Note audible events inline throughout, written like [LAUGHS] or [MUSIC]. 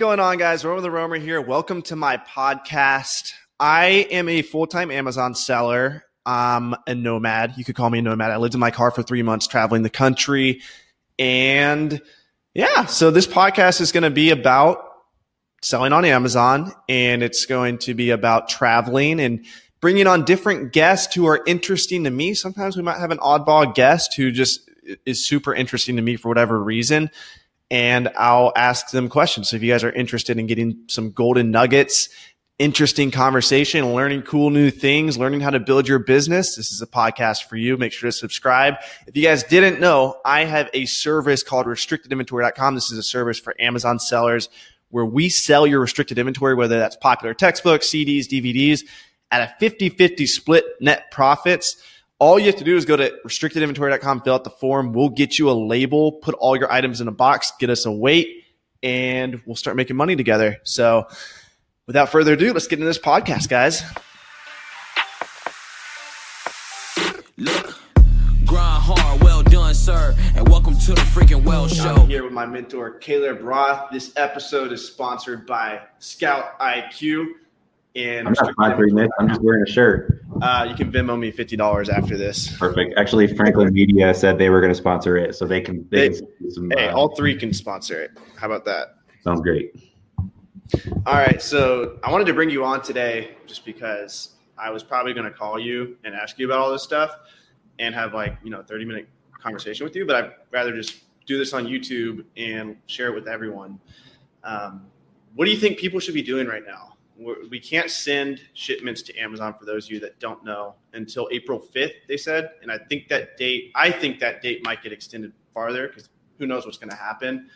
going on, guys? Romer the Romer here. Welcome to my podcast. I am a full time Amazon seller. I'm a nomad. You could call me a nomad. I lived in my car for three months traveling the country. And yeah, so this podcast is going to be about selling on Amazon and it's going to be about traveling and bringing on different guests who are interesting to me. Sometimes we might have an oddball guest who just is super interesting to me for whatever reason. And I'll ask them questions. So if you guys are interested in getting some golden nuggets, interesting conversation, learning cool new things, learning how to build your business, this is a podcast for you. Make sure to subscribe. If you guys didn't know, I have a service called restrictedinventory.com. This is a service for Amazon sellers where we sell your restricted inventory, whether that's popular textbooks, CDs, DVDs, at a 50 50 split net profits. All you have to do is go to restrictedinventory.com, fill out the form. We'll get you a label, put all your items in a box, get us a weight, and we'll start making money together. So, without further ado, let's get into this podcast, guys. Look, grind hard, well done, sir, and welcome to the freaking Well Show. I'm here with my mentor, Caleb Roth. This episode is sponsored by Scout IQ. And I'm not sponsoring this. I'm just wearing a shirt. Uh, you can Venmo me fifty dollars after this. Perfect. Actually, Franklin Media said they were going to sponsor it, so they can. They, They- can some, Hey, uh, all three can sponsor it. How about that? sounds great. All right, so I wanted to bring you on today just because I was probably going to call you and ask you about all this stuff and have like you know thirty minute conversation with you, but I'd rather just do this on YouTube and share it with everyone. Um, what do you think people should be doing right now? We can't send shipments to Amazon for those of you that don't know until April fifth. They said, and I think that date. I think that date might get extended farther because who knows what's going to happen.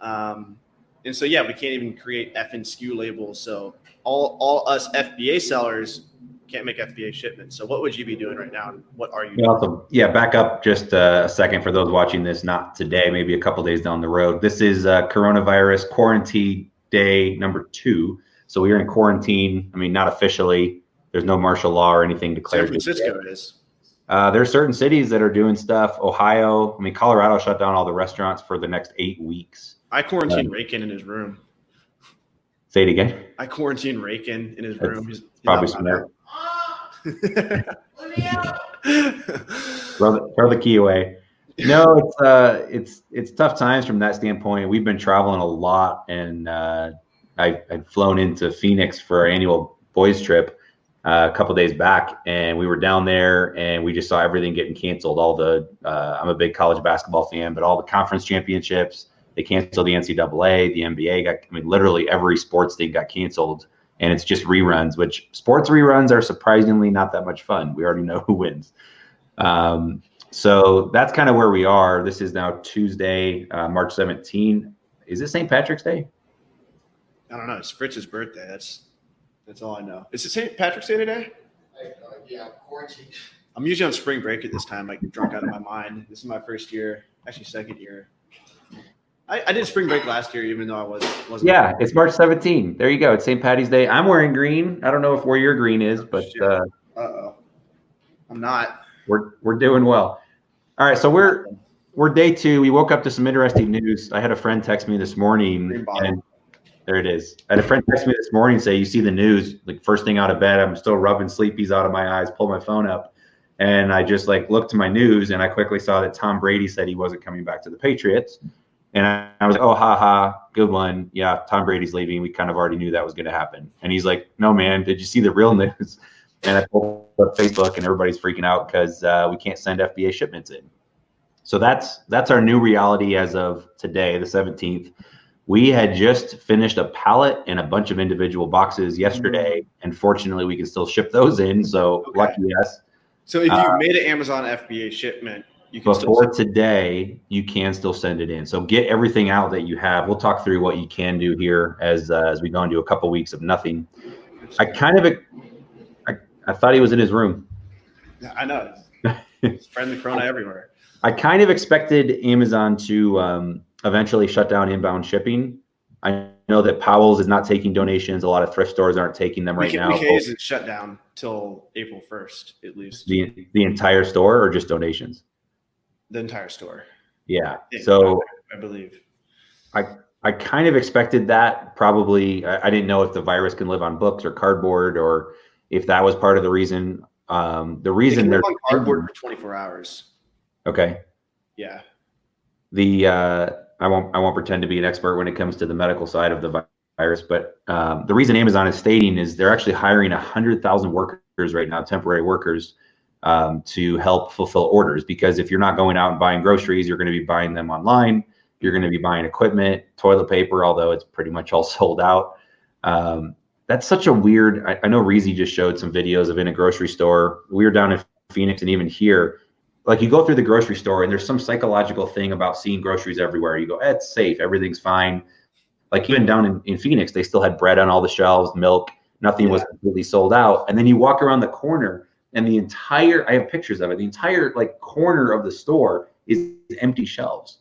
Um, and so yeah, we can't even create FNSKU labels. So all all us FBA sellers can't make FBA shipments. So what would you be doing right now? What are you Yeah? Also, yeah, back up just a second for those watching this, not today, maybe a couple days down the road. This is uh, coronavirus quarantine day number two. So we are in quarantine. I mean, not officially. There's no martial law or anything declared. San. Francisco is. Uh, there are certain cities that are doing stuff. Ohio, I mean, Colorado shut down all the restaurants for the next eight weeks. I quarantined Rakin in his room. Say it again. I quarantined Rakin in his That's room. He's, Probably smart. [LAUGHS] throw the, throw the key away. No, it's uh, it's it's tough times from that standpoint. We've been traveling a lot, and uh, I I'd flown into Phoenix for our annual boys trip uh, a couple days back, and we were down there, and we just saw everything getting canceled. All the uh, I'm a big college basketball fan, but all the conference championships they canceled. The NCAA, the NBA got. I mean, literally every sports thing got canceled, and it's just reruns. Which sports reruns are surprisingly not that much fun. We already know [LAUGHS] who wins. Um, so that's kind of where we are. This is now Tuesday, uh, March 17. Is it St. Patrick's Day? I don't know. It's Fritz's birthday. That's that's all I know. Is it St. Patrick's Day today? uh, yeah, quarantine. I'm usually on spring break at this time, like drunk out of my mind. This is my first year, actually second year. I, I did spring break last year, even though I was wasn't. Yeah, it's March 17. There you go. It's St. Patty's Day. I'm wearing green. I don't know if where your green is, but uh, Uh oh. I'm not. we're we're doing well. All right, so we're we're day two. We woke up to some interesting news. I had a friend text me this morning, Green bottle. and there it is. I had a friend text me this morning say, "You see the news? Like first thing out of bed, I'm still rubbing sleepies out of my eyes. Pull my phone up, and I just like looked to my news, and I quickly saw that Tom Brady said he wasn't coming back to the Patriots, and I, I was like, "Oh, ha ha, good one. Yeah, Tom Brady's leaving. We kind of already knew that was going to happen." And he's like, "No, man. Did you see the real [LAUGHS] news?" And I pulled up Facebook, and everybody's freaking out because uh, we can't send FBA shipments in. So that's that's our new reality as of today, the 17th. We had just finished a pallet and a bunch of individual boxes yesterday, and fortunately, we can still ship those in. So Okay. lucky us. So if you Uh, made an Amazon FBA shipment, you can Before still. today, you can still send it in. So get everything out that you have. We'll talk through what you can do here as uh, as we go into a couple weeks of nothing. I kind of I, I thought he was in his room. I know. [LAUGHS] Spreading the corona everywhere. I kind of expected Amazon to um, eventually shut down inbound shipping. I know that Powell's is not taking donations. A lot of thrift stores aren't taking them right BK, now. BK isn't shut down till April 1st, at least. The the entire store or just donations? The entire store, Yeah. Yeah. So I believe. I I kind of expected that. Probably, I, I, didn't know if the virus can live on books or cardboard, or if that was part of the reason. Um, the reason they're on cardboard for 24 hours. Okay. Yeah. The uh, I won't I won't pretend to be an expert when it comes to the medical side of the virus, but um, the reason Amazon is stating is they're actually hiring hundred thousand workers right now, temporary workers, um, to help fulfill orders. Because if you're not going out and buying groceries, you're going to be buying them online you're going to be buying equipment, toilet paper, although it's pretty much all [LAUGHS] sold out. Um, that's such a weird. I, I know Reezy just showed some videos of in a grocery store. We were down in Phoenix and even here, like you go through the grocery store and there's some psychological thing about seeing groceries everywhere. You go, eh, it's safe, everything's fine. Like even down in, in Phoenix, they still had bread on all the shelves, milk, nothing yeah. was completely sold out. And then you walk around the corner and the entire I have pictures of it, the entire like corner of the store is empty shelves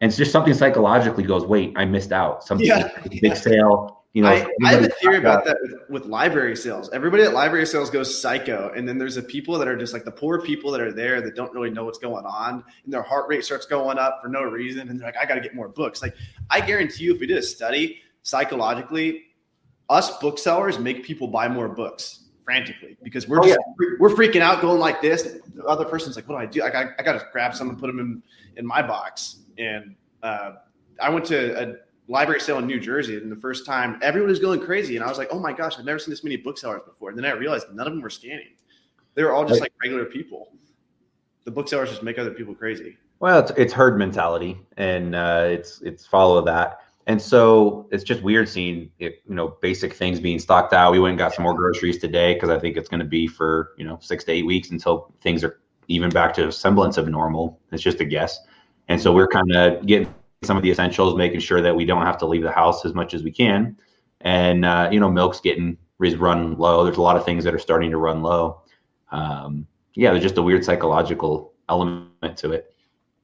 and it's just something psychologically goes, wait, I missed out. Something yeah. big sale. You know, I, I have a theory about that with, with, library sales. Everybody at library sales goes psycho, and then there's the people that are just like the poor people that are there that don't really know what's going on, and their heart rate starts going up for no reason, and they're like, I got to get more books. Like, I guarantee you, if we did a study psychologically, us booksellers make people buy more books frantically because we're oh, just, yeah. we're freaking out, going like this. The other person's like, "What do I do? Like, I, I got to grab some and put them in in my box." and uh, I went to a library sale in New Jersey, and the first time everyone was going crazy, and I was like, "Oh my gosh, I've never seen this many booksellers before." And then I realized none of them were scanning; they were all just like regular people. The booksellers just make other people crazy. Well, it's, it's herd mentality, and uh, it's it's follow that. And so it's just weird seeing it, you know basic things being stocked out. We went and got some more groceries today because I think it's going to be for you know six to eight weeks until things are even back to a semblance of normal. It's just a guess. And so we're kind of getting some of the essentials, making sure that we don't have to leave the house as much as we can. And uh, you know, milk's getting is run low. There's a lot of things that are starting to run low. Um, yeah, there's just a weird psychological element to it.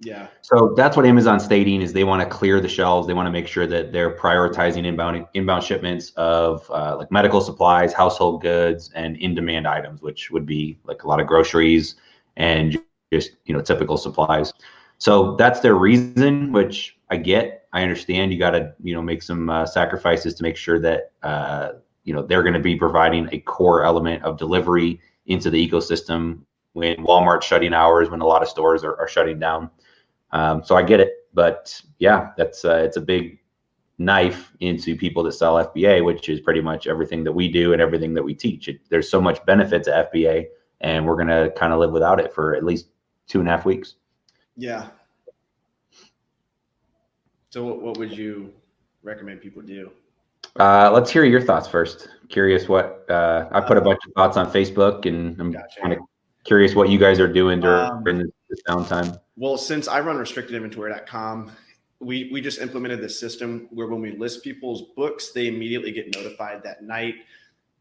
Yeah. So that's what Amazon's stating is they want to clear the shelves. They want to make sure that they're prioritizing inbound inbound shipments of uh, like medical supplies, household goods, and in-demand items, which would be like a lot of groceries and just you know typical supplies. So that's their reason, which I get. I understand. You got to you know make some uh, sacrifices to make sure that uh, you know they're going to be providing a core element of delivery into the ecosystem when Walmart's shutting hours, when a lot of stores are, are shutting down. Um, so I get it, but yeah, that's uh, it's a big knife into people that sell FBA, which is pretty much everything that we do and everything that we teach. It, there's so much benefit to FBA, and we're gonna kind of live without it for at least two and a half weeks. Yeah. So, what, what would you recommend people do? Uh, let's hear your thoughts first. Curious what uh, I put a bunch of thoughts on Facebook, and I'm gotcha. kind of curious what you guys are doing during, um, this downtime. Well, since I run restrictedinventory.com, we we just implemented this system where when we list people's books, they immediately get notified that night.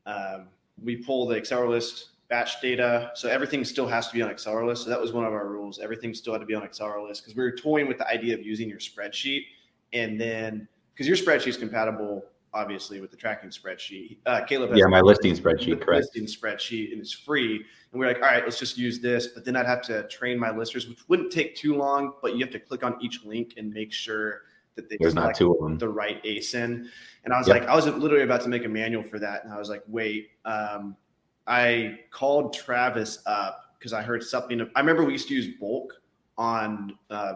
Um, we pull the Excel list batch data. So everything still has to be on Accelerlist. So that was one of our rules. Everything still had to be on Excel list because we were toying with the idea of using your spreadsheet and then because your spreadsheet is compatible obviously with the tracking spreadsheet. Uh, Caleb, yeah, my listing spreadsheet, correct? Listing spreadsheet, and it's free. And we're like, all right, let's just use this. But then I'd have to train my listers, which wouldn't take too long. But you have to click on each link and make sure that they there's not two of them the right ASIN. And I was yep. like, I was literally about to make a manual for that, and I was like, wait. Um, I called Travis up because I heard something. I remember we used to use bulk on uh,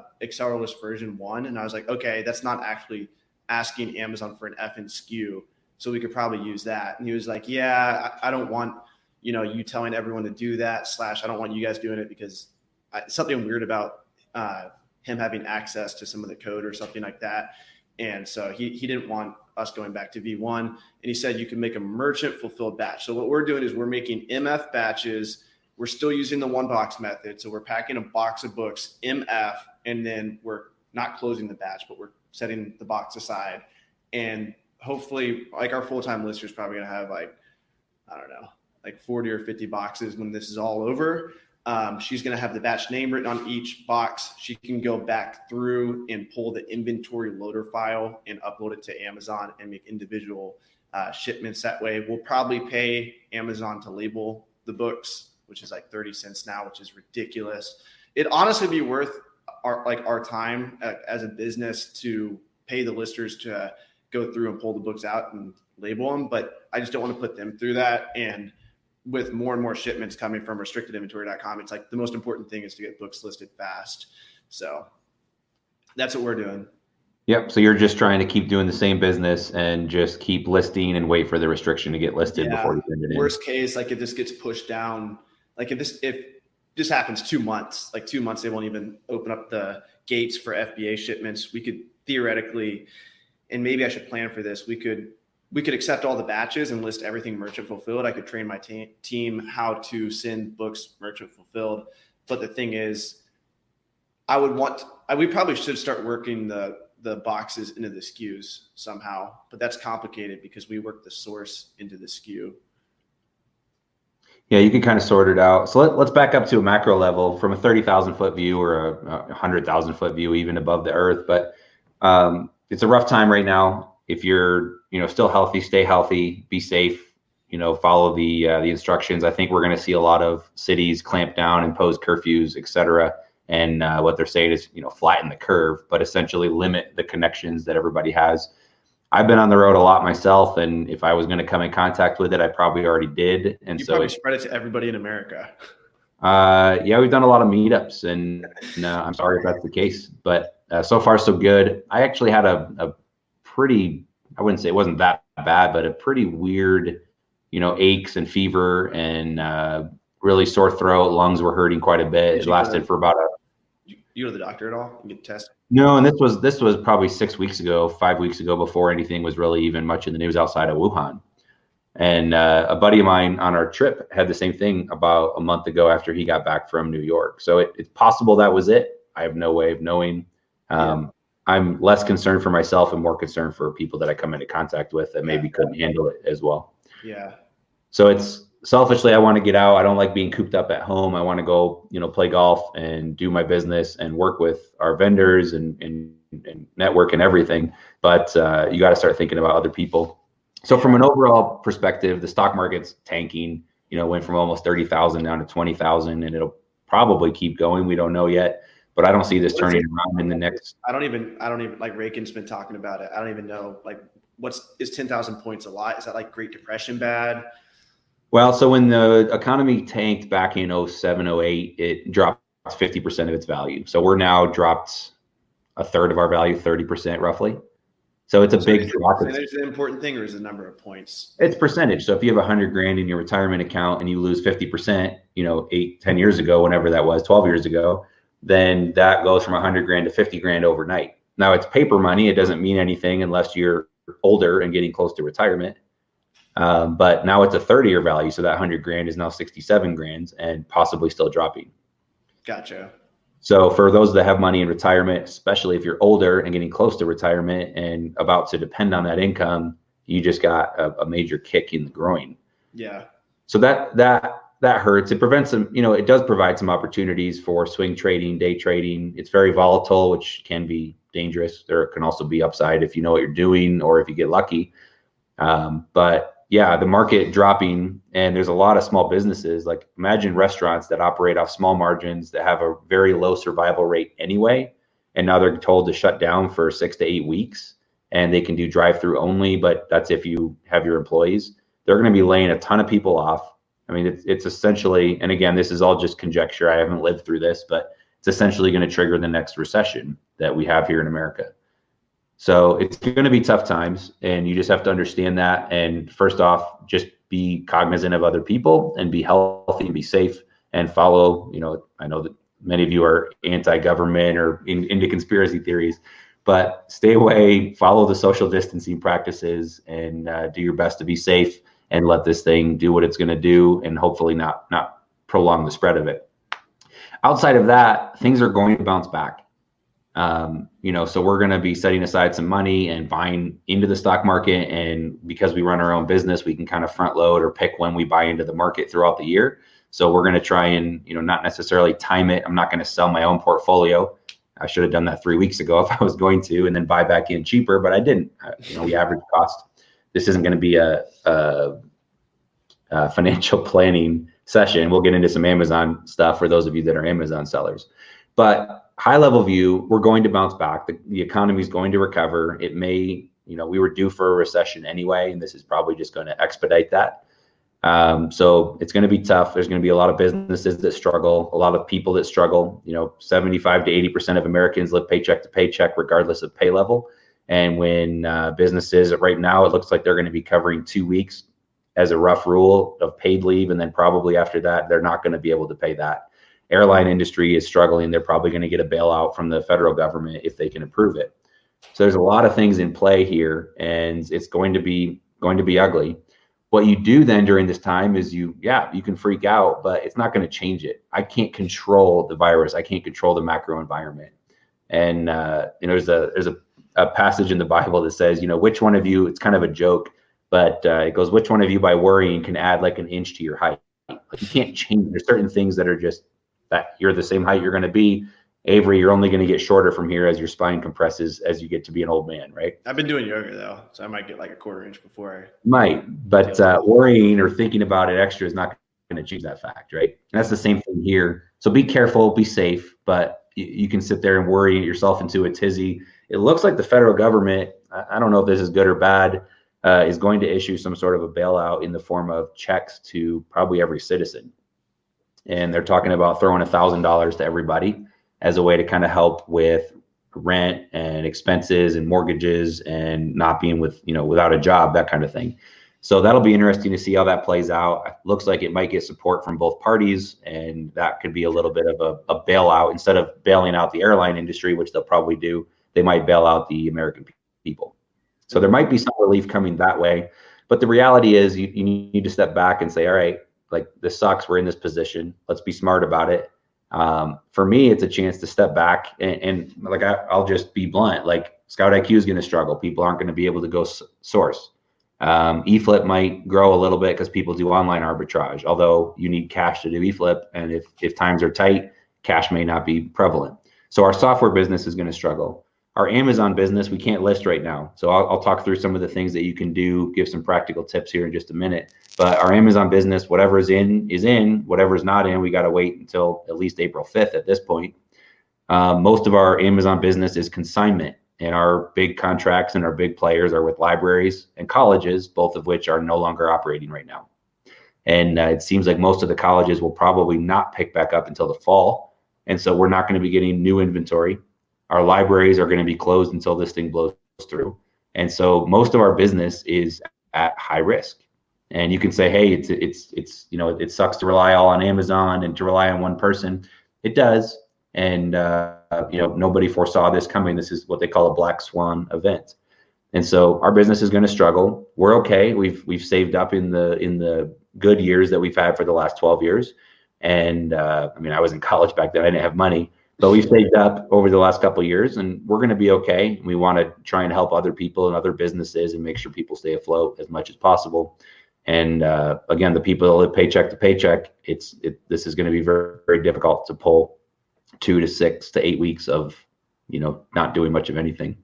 version one, and I was like, okay, that's not actually asking Amazon for an FNSKU, so we could probably use that. And he was like, yeah, I, I don't want you know you telling everyone to do that. Slash, I don't want you guys doing it because I, something weird about uh, him having access to some of the code or something like that. And so he, he didn't want us going back to V1. And he said you can make a merchant fulfilled batch. So what we're doing is we're making MF batches. We're still using the one box method. So we're packing a box of books, MF, and then we're not closing the batch, but we're setting the box aside. And hopefully, like our full time lister is probably going to have like, I don't know, like 40 or 50 boxes when this is all over. Um, she's going to have the batch name written on each box. She can go back through and pull the inventory loader file and upload it to Amazon and make individual uh, shipments that way. We'll probably pay Amazon to label the books, which is like 30 cents now, which is ridiculous. It honestly be worth our like our time uh, as a business to pay the listers to go through and pull the books out and label them, but I just don't want to put them through that. And with more and more shipments coming from restrictedinventory.com, it's like the most important thing is to get books listed fast. So that's what we're doing. Yep. So you're just trying to keep doing the same business and just keep listing and wait for the restriction to get listed Yeah. before you send it in. Worst case, like if this gets pushed down, like if this if this happens two months, like two months, they won't even open up the gates for FBA shipments. We could theoretically, and maybe I should plan for this. We could we could accept all the batches and list everything merchant fulfilled. I could train my te- team how to send books merchant fulfilled. But the thing is, I would want. I, we probably should start working the the boxes into the SKUs somehow, but that's complicated because we work the source into the SKU. Yeah, you can kind of sort it out. So let, let's back up to a macro level from a 30,000 foot view or a, a 100,000 foot view, even above the earth. But um, it's a rough time right now. If you're, you know, still healthy, stay healthy, be safe, you know, follow the uh, the instructions. I think we're going to see a lot of cities clamp down, impose curfews, et cetera. And uh, what they're saying is, you know, flatten the curve, but essentially limit the connections that everybody has. I've been on the road a lot myself, and if I was going to come in contact with it, I probably already did. And you so probably it's spread it to everybody in America. uh, yeah, we've done a lot of meetups, and [LAUGHS] no, I'm sorry if that's the case, but uh, so far so good. I actually had a, a pretty, I wouldn't say it wasn't that bad, but a pretty weird, you know, aches and fever and uh, really sore throat. Lungs were hurting quite a bit. It lasted for about a You, go to the doctor at all and get tested? no, and this was this was probably six weeks ago, five weeks ago, before anything was really even much in the news outside of Wuhan. And uh, a buddy of mine on our trip had the same thing about a month ago after he got back from New York. So it, it's possible that was it. I have no way of knowing. Um, I'm less concerned for myself and more concerned for people that I come into contact with that maybe couldn't handle it as well. Yeah. So it's selfishly, I want to get out. I don't like being cooped up at home. I want to go, you know, play golf and do my business and work with our vendors and and, and network and everything. But uh, you got to start thinking about other people. So from an overall perspective, the stock market's tanking. You know, went from almost thirty thousand down to twenty thousand, and it'll probably keep going. We don't know yet, but I don't see this What's turning it- around in the next. I don't even, I don't even, like Rakin's been talking about it. I don't even know, like, what's, is 10,000 points a lot? Is that like Great Depression bad? Well, so when the economy tanked back in 07, 08, it dropped 50% of its value. So we're now dropped a third of our value, 30% roughly. So it's a So big is drop. percentage the important thing or is the number of points? it's percentage. So if you have a hundred grand in your retirement account and you lose 50%, you know, eight, 10 years ago, whenever that was, 12 years ago, then that goes from a hundred grand to 50 grand overnight. Now it's paper money. It doesn't mean anything unless you're older and getting close to retirement. Um, but now it's a 30 year value. So that 100 grand is now 67 grand and possibly still dropping. Gotcha. So for those that have money in retirement, especially if you're older and getting close to retirement and about to depend on that income, you just got a, a major kick in the groin. Yeah. So that that that hurts. It prevents some, you know, it does provide some opportunities for swing trading, day trading. It's very volatile, which can be dangerous. There can also be upside if you know what you're doing or if you get lucky. Um, but yeah, the market dropping, and there's a lot of small businesses. Like imagine restaurants that operate off small margins that have a very low survival rate anyway, and now they're told to shut down for six to eight weeks, and they can do drive-through only. But that's if you have your employees. They're going to be laying a ton of people off. I mean, it's it's essentially, and again, this is all just conjecture. I haven't lived through this, but it's essentially going to trigger the next recession that we have here in America. So it's going to be tough times, and you just have to understand that. And first off, just be cognizant of other people and be healthy and be safe and follow. You know, I know that many of you are anti-government or in, into conspiracy theories, but stay away, follow the social distancing practices, and uh, do your best to be safe and let this thing do what it's going to do, and hopefully not not prolong the spread of it. Outside of that, things are going to bounce back. Um, you know, so we're going to be setting aside some money and buying into the stock market. And because we run our own business, we can kind of front load or pick when we buy into the market throughout the year. So we're going to try and, you know, not necessarily time it. I'm not going to sell my own portfolio. I should have done that three weeks ago [LAUGHS] if I was going to, and then buy back in cheaper, but I didn't. You know, we average cost. This isn't going to be a, a, a financial [LAUGHS] planning session. We'll get into some Amazon stuff for those of you that are Amazon sellers. But high level view, we're going to bounce back. The, the economy is going to recover. It may, you know, we were due for a recession anyway, and this is probably just going to expedite that. Um, so it's going to be tough. There's going to be a lot of businesses that struggle, a lot of people that struggle. You know, 75 to 80 percent of Americans live paycheck to paycheck, regardless of pay level. And when uh, businesses right now, it looks like they're going to be covering two weeks as a rough rule of paid leave, and then probably after that, they're not going to be able to pay that. Airline industry is struggling. They're probably going to get a bailout from the federal government if they can approve it. So there's a lot of things in play here, and it's going to be going to be ugly. What you do then during this time is you, yeah, you can freak out, but it's not going to change it. I can't control the virus. I can't control the macro environment. And uh, you know, there's a there's a, a passage in the Bible that says, you know, which one of you? It's kind of a joke, but uh, it goes, which one of you by worrying can add like an inch to your height? Like you can't change. There's certain things that are just that you're the same height you're going to be. Avery, you're only going to get shorter from here as your spine compresses as you get to be an old man, right? I've been doing yoga though, so I might get like a quarter inch before I might, but uh, worrying or thinking about it extra is not going to change that fact, right? And that's the same thing here. So be careful, be safe, but you, you can sit there and worry yourself into a tizzy. It looks like the federal government, I, I don't know if this is good or bad, uh, is going to issue some sort of a bailout in the form of checks to probably every citizen. And they're talking about throwing a thousand dollars to everybody as a way to kind of help with rent and expenses and mortgages and not being with you know without a job that kind of thing. So that'll be interesting to see how that plays out. Looks like it might get support from both parties and that could be a little bit of a, a bailout. Instead of bailing out the airline industry which they'll probably do they might bail out the american people. So there might be some relief coming that way. But the reality is you, you need to step back and say all right like this sucks we're in this position let's be smart about it um, for me, it's a chance to step back and, and like I, will just be blunt. Like Scout IQ is going to struggle. People aren't going to be able to go s- source. Um, eFlip might grow a little bit because people do online arbitrage. Although you need cash to do eFlip, and if if times are tight, cash may not be prevalent. So our software business is going to struggle our Amazon business, we can't list right now. So I'll, I'll, talk through some of the things that you can do, give some practical tips here in just a minute. But our Amazon business, whatever is in, is in. Whatever is not in, we got to wait until at least April 5th at this point. Um, most of our Amazon business is consignment, and our big contracts and our big players are with libraries and colleges, both of which are no longer operating right now. And uh, it seems like most of the colleges will probably not pick back up until the fall. And so we're not going to be getting new inventory our libraries are going to be closed until this thing blows through. And so most of our business is at high risk. And you can say, hey, it's it's it's you know it sucks to rely all on Amazon and to rely on one person. It does, and uh, you know nobody foresaw this coming. This is what they call a black swan event. And so our business is going to struggle. We're okay. We've we've saved up in the in the good years that we've had for the last 12 years. And uh, I mean, I was in college back then. I didn't have money, but we've saved up over the last couple years and we're going to be okay. We want to try and help other people and other businesses and make sure people stay afloat as much as possible. And uh, again the people that live paycheck to paycheck it's it, this is going to be very very difficult to pull two to six to eight weeks of you know not doing much of anything.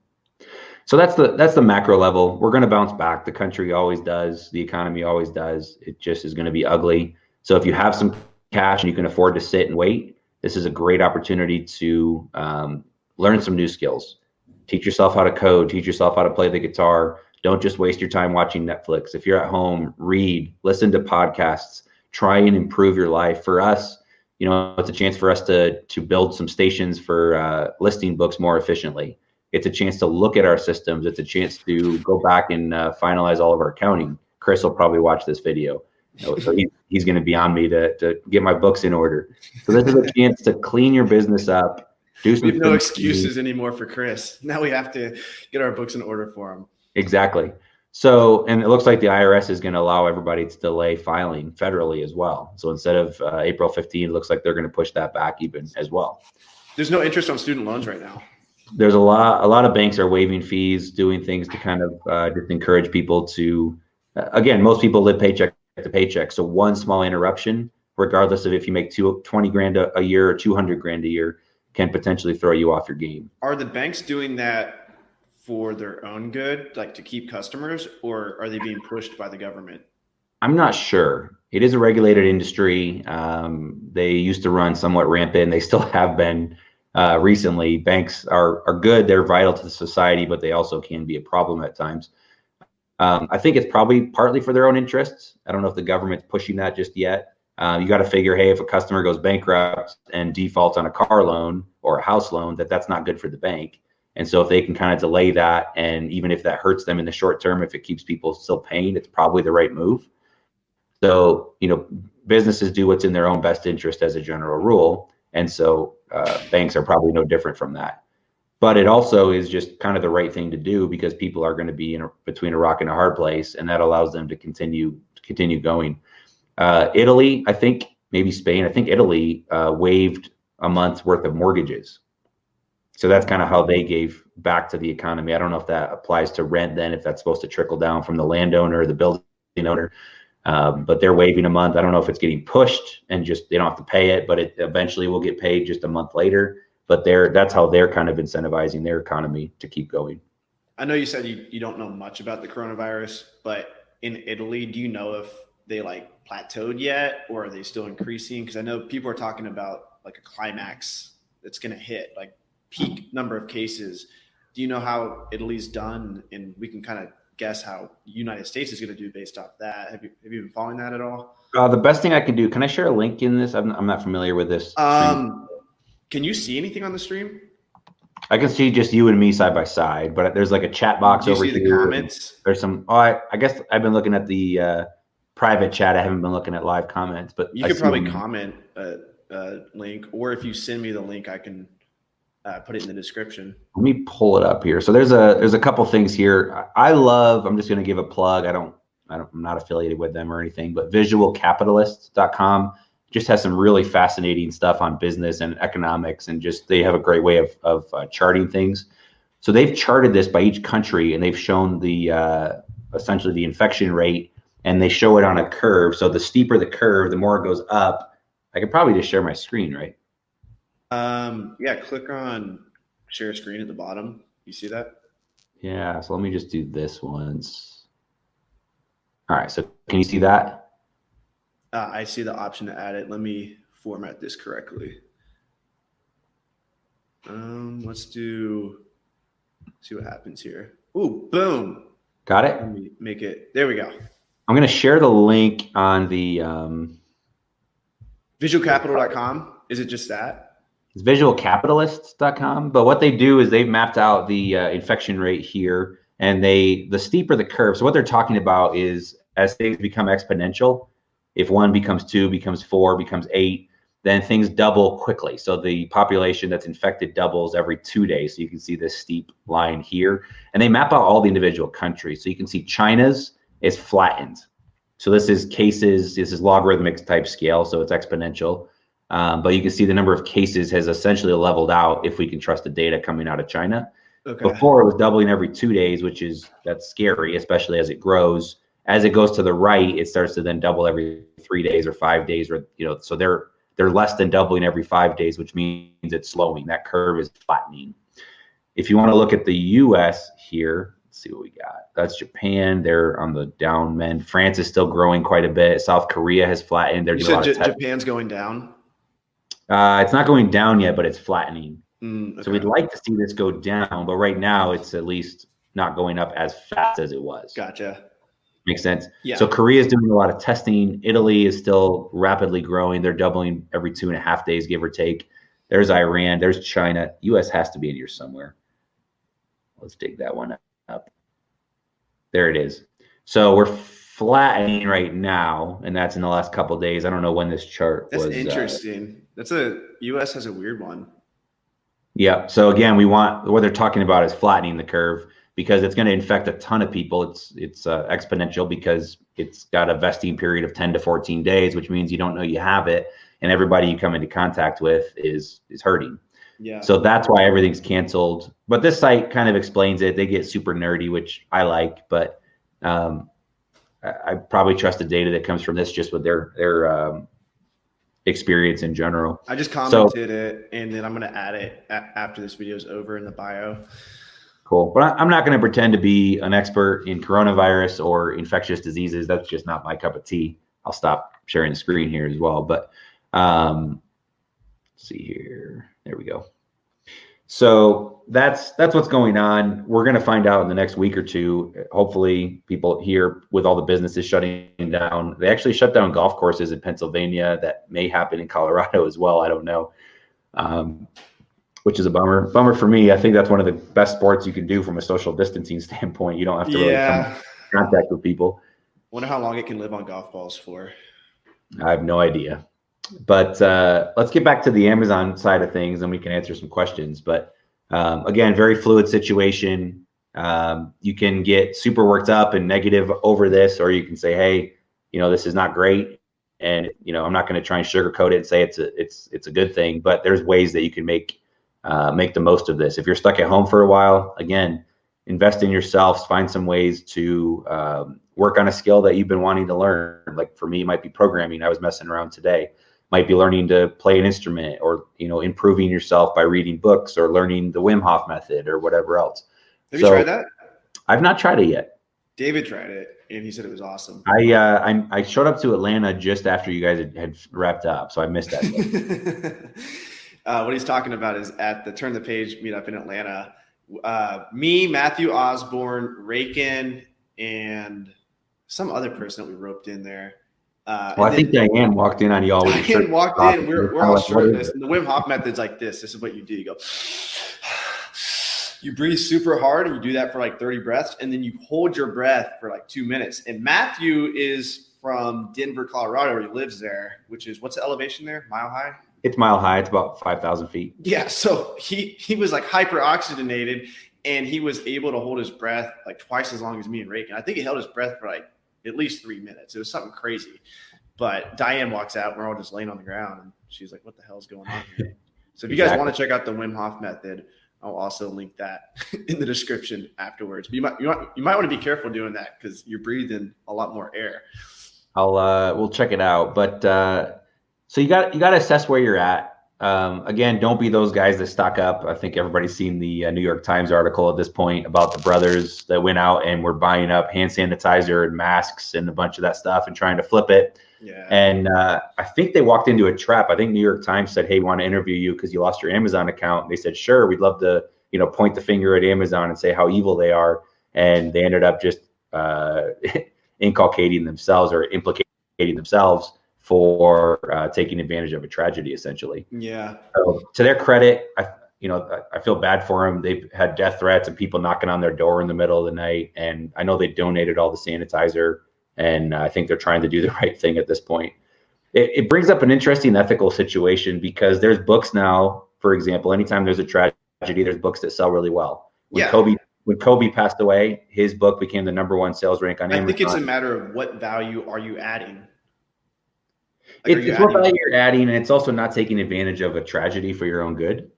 So that's the that's the macro level. We're going to bounce back. The country always does. The economy always does. It just is going to be ugly. So if you have some cash and you can afford to sit and wait this is a great opportunity to um, learn some new skills. Teach yourself how to code, teach yourself how to play the guitar. Don't just waste your time watching Netflix. If you're at home, read, listen to podcasts, try and improve your life. For us, you know, it's a chance for us to to build some stations for uh, listing books more efficiently. It's a chance to look at our systems. It's a chance to go back and uh, finalize all of our accounting. Chris will probably watch this video. You know, so he, he's going to be on me to, to get my books in order. So this is a chance to clean your business up. Do some we have no excuses anymore for Chris. Now we have to get our books in order for him. Exactly. So, and it looks like the IRS is going to allow everybody to delay filing federally as well. So instead of uh, April 15, it looks like they're going to push that back even as well. There's no interest on student loans right now. There's a lot. A lot of banks are waiving fees, doing things to kind of uh, just encourage people to. Uh, again, most people live paycheck the paycheck. So one small interruption, regardless of if you make two, 20 grand a, a year or 200 grand a year, can potentially throw you off your game. Are the banks doing that for their own good, like to keep customers, or are they being pushed by the government? I'm not sure. It is a regulated industry. Um, they used to run somewhat rampant. They still [LAUGHS] have been uh, recently. Banks are are good; they're vital to the society, but they also can be a problem at times. Um, I think it's probably partly for their own interests. I don't know if the government's pushing that just yet. Uh, you got to figure, hey, if a customer goes bankrupt and defaults on a car loan or a house loan, that that's not good for the bank. And so if they can kind of delay that, and even if that hurts them in the short term, if it keeps people still paying, it's probably the right move. So you know, businesses do what's in their own best interest as a general rule, and so uh, banks are probably no different from that. But it also is just kind of the right thing to do because people are going to be in a, between a rock and a hard place, and that allows them to continue continue going. Uh, Italy, I think maybe Spain. I think Italy uh, waived a month's worth of mortgages. So that's kind of how they gave back to the economy. I don't know if that applies to rent then, if that's supposed to trickle down from the landowner, the building owner. Um, but they're waiving a month. I don't know if it's getting pushed and just they don't have to pay it, but it eventually will get paid just a month later. But they're that's how they're kind of incentivizing their economy to keep going. I know you said you, you don't know much about the coronavirus, but in Italy, do you know if they like plateaued yet or are they still increasing? Because I know people are talking about like a climax that's going to hit, like peak number of cases. Do you know how Italy's done? And we can kind of guess how United States is going to do based off that. Have you have you been following that at all? Uh, the best thing I can do. Can I share a link in this? I'm, I'm not familiar with this. Um, can you see anything on the stream? I can see just you and me side by side, but there's like a chat box over see the comments? There's some. Oh, I, I guess I've been looking at the uh, private chat. I haven't been looking at live comments, but You I could probably comment a, a link, or if you send me the link, I can uh, put it in the description. Let me pull it up here. So there's a there's a couple things here. I love. I'm just going to give a plug. I don't. I don't. I'm not affiliated with them or anything, but visualcapitalist.com just has some really fascinating stuff on business and economics, and just they have a great way of of uh, charting things. So they've charted this by each country, and they've shown the uh, essentially the infection rate, and they show it on a curve. So the steeper the curve, the more it goes up. I could probably just share my screen, right? Um, yeah, click on share screen at the bottom. You see that? Yeah, so let me just do this once. All right, so can you see that? Uh, I see the option to add it. Let me format this correctly. Um, let's do. See what happens here. Ooh, boom! Got it? Let me make it. There we go. I'm going to share the link on the um, Visualcapital.com. Is it just that? it's visualcapitalists.com. But what they do is they've mapped out the uh, infection rate here, and they the steeper the curve. So what they're talking about is as things become exponential, if one becomes two, becomes four, becomes eight, then things double quickly. So the population that's infected doubles every two days. So you can see this steep line here, and they map out all the individual countries. So you can see China's is flattened. So this is cases. This is logarithmic type scale, so it's exponential. Um, but you can see the number of cases has essentially leveled out if we can trust the data coming out of China. Okay. Before it was doubling every two days, which is that's scary, especially as it grows. As it goes to the right, it starts to then double every three days or five days, or you know, so they're they're less than doubling every five days, which means it's slowing. That curve is flattening. If you want to look at the U.S. here, let's see what we got. That's Japan. They're on the down mend. France is still growing quite a bit. South Korea has flattened. They're You doing a said lot J- Japan's going down. uh, it's not going down yet, but it's flattening. Mm, So we'd like to see this go down, but right now it's at least not going up as fast as it was. Gotcha. Makes sense. Yeah. So Korea is doing a lot of testing. Italy is still rapidly growing. They're doubling every two and a half days, give or take. There's Iran. There's China. U.S. has to be in here somewhere. Let's dig that one up. There it is. So we're flattening right now, and that's in the last couple days. I don't know when this chart That's was. uh, interesting. That's a U.S. has a weird one. Yeah. So again, we want what they're talking about is flattening the curve because it's going to infect a ton of people. It's it's uh, exponential because it's got a vesting period of 10 to 14 days, which means you don't know you have it, and everybody you come into contact with is is hurting. Yeah. So that's why everything's canceled. But this site kind of explains it. They get super nerdy, which I like, but um, I, I probably trust the data that comes from this just with their their um, experience in general. I just So- commented it, and then I'm gonna add it a- after this video is over in the bio. Cool. But I'm not going to pretend to be an expert in coronavirus or infectious diseases. That's just not my cup of tea. I'll stop sharing the screen here as well. But um, see here. There we go. So that's that's what's going on. We're going to find out in the next week or two. Hopefully, people here with all the businesses shutting down. They actually shut down golf courses in Pennsylvania. That may happen in Colorado [LAUGHS] as well. I don't know, um, which is a bummer. Bummer for me. I think that's one of the best sports you can do from a social distancing [LAUGHS] standpoint. You don't have to really come in contact with people. Wonder how long it can live on golf balls for. I have no idea. But uh, let's get back to the Amazon side of things, and we can answer some questions. But um, again, very fluid situation. Um, you can get super worked up and negative over this, or you can say, "Hey, you know, this is not great," and you know, I'm not going to try and sugarcoat it and say it's a it's it's a good thing. But there's ways that you can make uh, make the most of this. If you're stuck at home for a while, again, invest in yourself. Find some ways to um, work on a skill that you've been wanting to learn. Like for me, it might be programming. I was messing around today might be learning to play an instrument or you know improving yourself by reading books or learning the Wim Hof method or whatever else. Have you tried that? I've not tried it yet. David tried it, and he said it was awesome. I uh, I, I showed up to Atlanta just after you guys had, had wrapped up, so I missed that. [LAUGHS] uh, what he's talking about is at the Turn the Page meetup in Atlanta. Uh, me, Matthew Osborne, Rakin, and some other person that we roped in there. Uh, well, I and think then Diane walked in on you all. with Diane walked in. We're, we're all like, what is shirtless. it? And the Wim Hof method's like this. This is what you do. You go. [SIGHS] You breathe super hard, and you do that for like 30 breaths, and then you hold your breath for like two minutes. And Matthew is from Denver, Colorado, where he lives there, which is what's the elevation there? Mile high. It's mile high. It's about five thousand feet. Yeah, so he he was like hyper oxygenated, and he was able to hold his breath like twice as long as me and Reagan. I think he held his breath for like at least three minutes. It was something crazy. But Diane walks out, and we're all just laying on the ground, and she's like, "What the hell's going on here?" [LAUGHS] So if you guys want to check out the Wim Hof method, I'll also link that [LAUGHS] in the description afterwards. But you might you might you might want to be careful doing that because you're breathing a lot more air. I'll uh we'll check it out. But uh so you got you got to assess where you're at. Um, again, don't be those guys that stock up. I think everybody's seen the uh, New York Times article at this point about the brothers that went out and were buying up hand sanitizer and masks and a bunch of that stuff and trying to flip it. Yeah. And uh, I think they walked into a trap. I think New York Times said, "Hey, we want to interview you because you lost your Amazon account." They said, "Sure, we'd love to, you know, point the finger at Amazon and say how evil they are." And they ended up just uh, [LAUGHS] inculcating themselves or implicating themselves for uh, taking advantage of a tragedy, essentially. yeah. So to their credit, I you know I, I feel bad for them. They've had death threats and people knocking on their door in the middle of the night, and I know they donated all the sanitizer, and I think they're trying to do the [LAUGHS] right thing at this point. It, it brings up an interesting ethical situation because there's books now, for example, anytime there's a tragedy, there's books that sell really well. When Yeah. Kobe when Kobe passed away, his book became the number one sales rank on I Amazon. I think it's a matter of what value are you adding. Like, It's, it's what value you're adding, and it's also not taking advantage of a tragedy for your own good.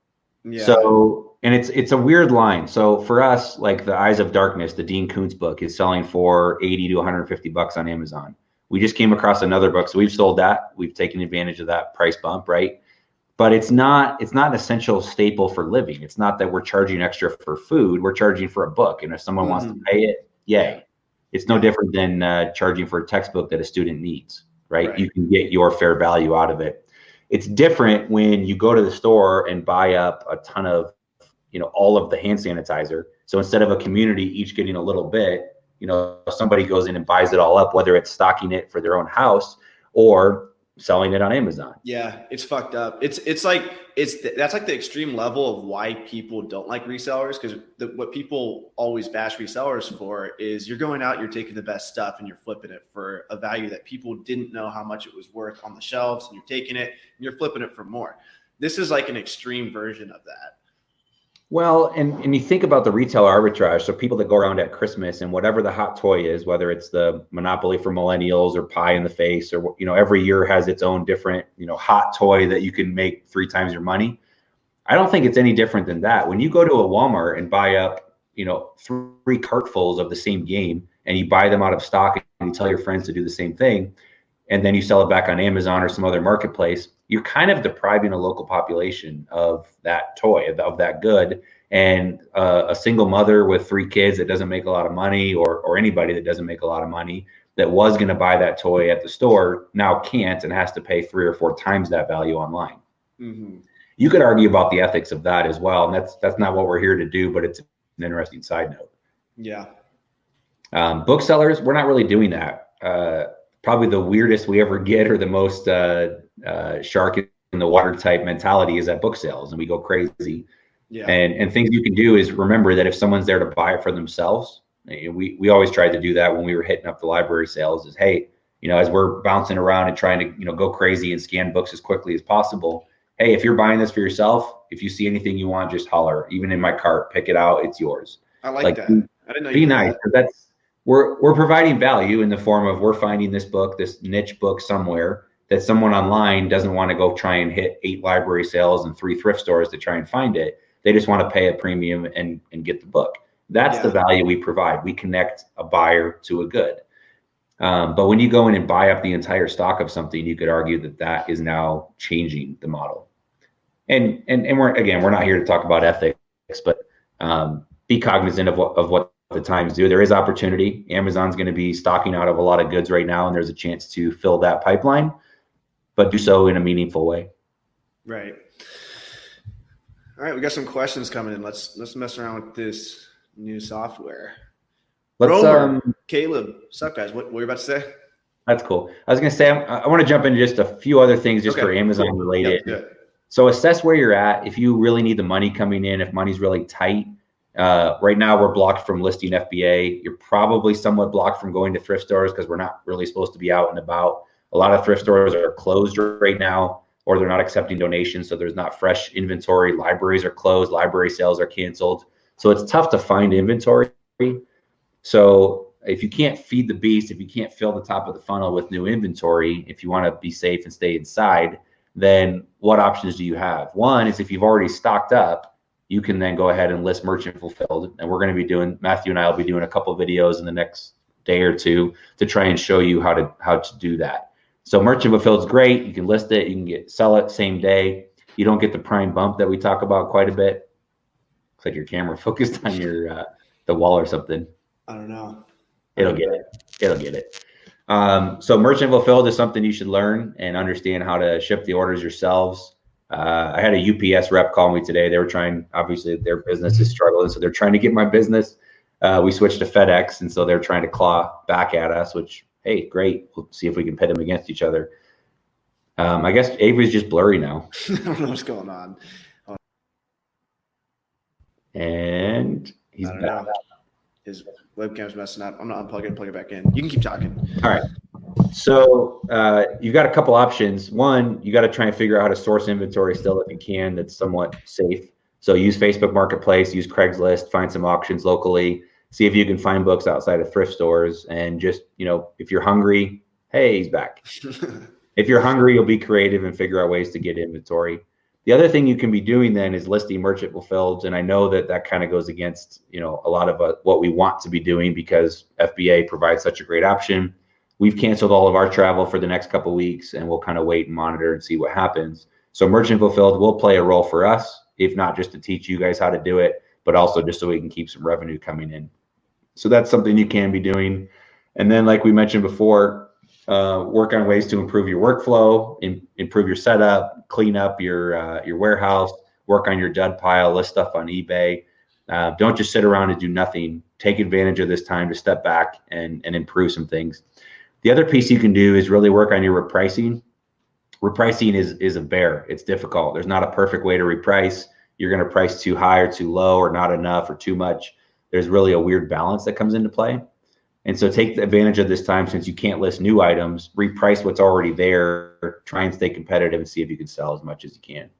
Yeah. So, and it's it's a weird line. So for us, like the Eyes of Darkness, the Dean Koontz book is selling for 80 to 150 bucks on Amazon. We just came across another book, so we've sold that. We've taken advantage of that price bump, right? But it's not it's not an essential staple for living. It's not that we're charging extra for food. We're charging for a book, and if someone wants to pay it, yay. It's no different than uh, charging for a textbook that a student needs, right? Right. You can get your fair value out of it. It's different when you go to the store and buy up a ton of, you know, all of the hand sanitizer. So instead of a community each getting a little bit, you know, somebody goes in and buys it all up, whether it's stocking it for their own house or selling it on Amazon. Yeah, it's fucked up. It's it's like it's that's like the extreme level of why people don't like resellers because what people always bash resellers for is you're going out, you're taking the best stuff, and you're flipping it for a value that people didn't know how much it was worth on the shelves, and you're taking it and you're flipping it for more. This is like an extreme version of that. Well, and and you think about the retail arbitrage. So people that go around at Christmas and whatever the hot toy is, whether it's the Monopoly for millennials or pie in the face, or you know, every year has its own different you know hot toy that you can make three times your money. I don't think it's any different than that. When you go to a Walmart and buy up, you know, three cartfuls of the same game, and you buy them out of stock, and you tell your friends to do the same thing, and then you sell it back on Amazon or some other marketplace, you're kind of depriving a local population of that toy, of, that good. And uh, a single mother with three kids that doesn't make a lot of money, or or anybody that doesn't make a lot of money that was going to buy that toy at the store now can't and has to pay three or four times that value online. Mm-hmm. You could argue about the ethics of that as well, and that's that's not what we're here to do, but it's an interesting side note. Yeah. Um, booksellers, we're not really doing that. Uh, probably the weirdest we ever get, or the most uh, uh, shark in the water type mentality, is at book sales, and we go crazy. Yeah. And and things you can do is remember that if someone's there to buy it for themselves, eh, we we always tried to do that when we were hitting up the library sales. Is hey, you know, as we're bouncing around and trying to you know go crazy and scan books as quickly as possible. Hey, if you're buying this for yourself, if you see anything you want, just holler. Even in my cart, pick it out. It's yours. I like, like, that. be- I didn't know Be nice. that. That's we're we're providing value in the form of we're finding this book, this niche book somewhere that someone online doesn't want to go try and hit eight library sales and three thrift stores to try and find it. They just want to pay a premium and and get the book. That's the value we provide. We connect a buyer to a good. Um, but when you go in and buy up the entire stock of something, you could argue that that is now changing the model. And and and we're again, we're not here to talk about ethics, but um, be cognizant of what of what the times do. There is opportunity. Amazon's going to be stocking out of a lot of goods right now, and there's a chance to fill that pipeline, but do so in a meaningful way. Right. All right, we got some questions coming in. Let's let's mess around with this new software. Let's Romer. um, Caleb, what's up, guys? What, what were you about to say? that's cool. I was going to say I'm, I want to jump into just a few other things just for Amazon cool. related. Good. So assess where you're at. If you really need the money coming in, if money's really tight, uh, right now we're blocked from listing FBA. You're probably somewhat blocked from going to thrift stores because we're not really supposed to be out and about. A lot of thrift stores are closed right now, or they're not accepting donations, so there's not fresh inventory. Libraries are closed. Library sales are canceled. So it's tough to find inventory. So if you can't feed the beast, if you can't fill the top of the funnel with new inventory, if you want to be safe and stay inside, then what options do you have? One is if you've already stocked up, you can then go ahead and list merchant fulfilled. And we're going to be doing Matthew and I will be doing a couple videos in the next day or two to try and show you how to how to do that. So merchant fulfilled is great. You can list it, you can get sell it same day. You don't get the prime bump that we talk about quite a bit. Looks like your camera [LAUGHS] focused on your uh, the wall or something. I don't know. It'll get it. It'll get it. Um, so merchant fulfilled is something you should learn and understand how to ship the orders yourselves. Uh, I had a UPS rep call me today. They were trying, obviously, their business is struggling, so they're trying to get my business. Uh, we switched to FedEx, and so they're trying to claw back at us. Which, hey, great. We'll see if we can pit them against each other. Um, I guess Avery's just blurry now, [LAUGHS] I don't know what's going on. and he's back. His webcam's messing up. I'm not unplugging it, plug it back in. You can keep talking. All right. So uh, you've got a couple options. One, you got to try and figure out how to source inventory still if you can that's somewhat safe. So use Facebook Marketplace, use Craigslist, find some auctions locally, see if you can find books outside of thrift stores, and just you know if you're hungry, hey, he's back. [LAUGHS] If you're hungry, you'll be creative and figure out ways to get inventory. The other thing you can be doing then is listing merchant fulfilled, and I know that that kind of goes against you know a lot of uh, what we want to be doing because FBA provides such a great option. We've canceled all of our travel for the next couple weeks, and we'll kind of wait and monitor and see what happens. So merchant fulfilled will play a role for us, if not just to teach you guys how to do it, but also just so we can keep some revenue coming in. So that's something you can be doing. And then, like we mentioned before, uh, work on ways to improve your workflow, in, improve your setup, clean up your uh, your warehouse, work on your dud pile, list stuff on eBay. Uh, don't just sit around and do nothing. Take advantage of this time to step back and and improve some things. The other piece you can do is really work on your repricing. Repricing is is a bear. It's difficult. There's not a perfect way to reprice. You're going to price too high or too low or not enough or too much. There's really a weird balance that comes into play. And so take advantage of this time since you can't list new items, reprice what's already there, try and stay competitive and see if you can sell as much as you can.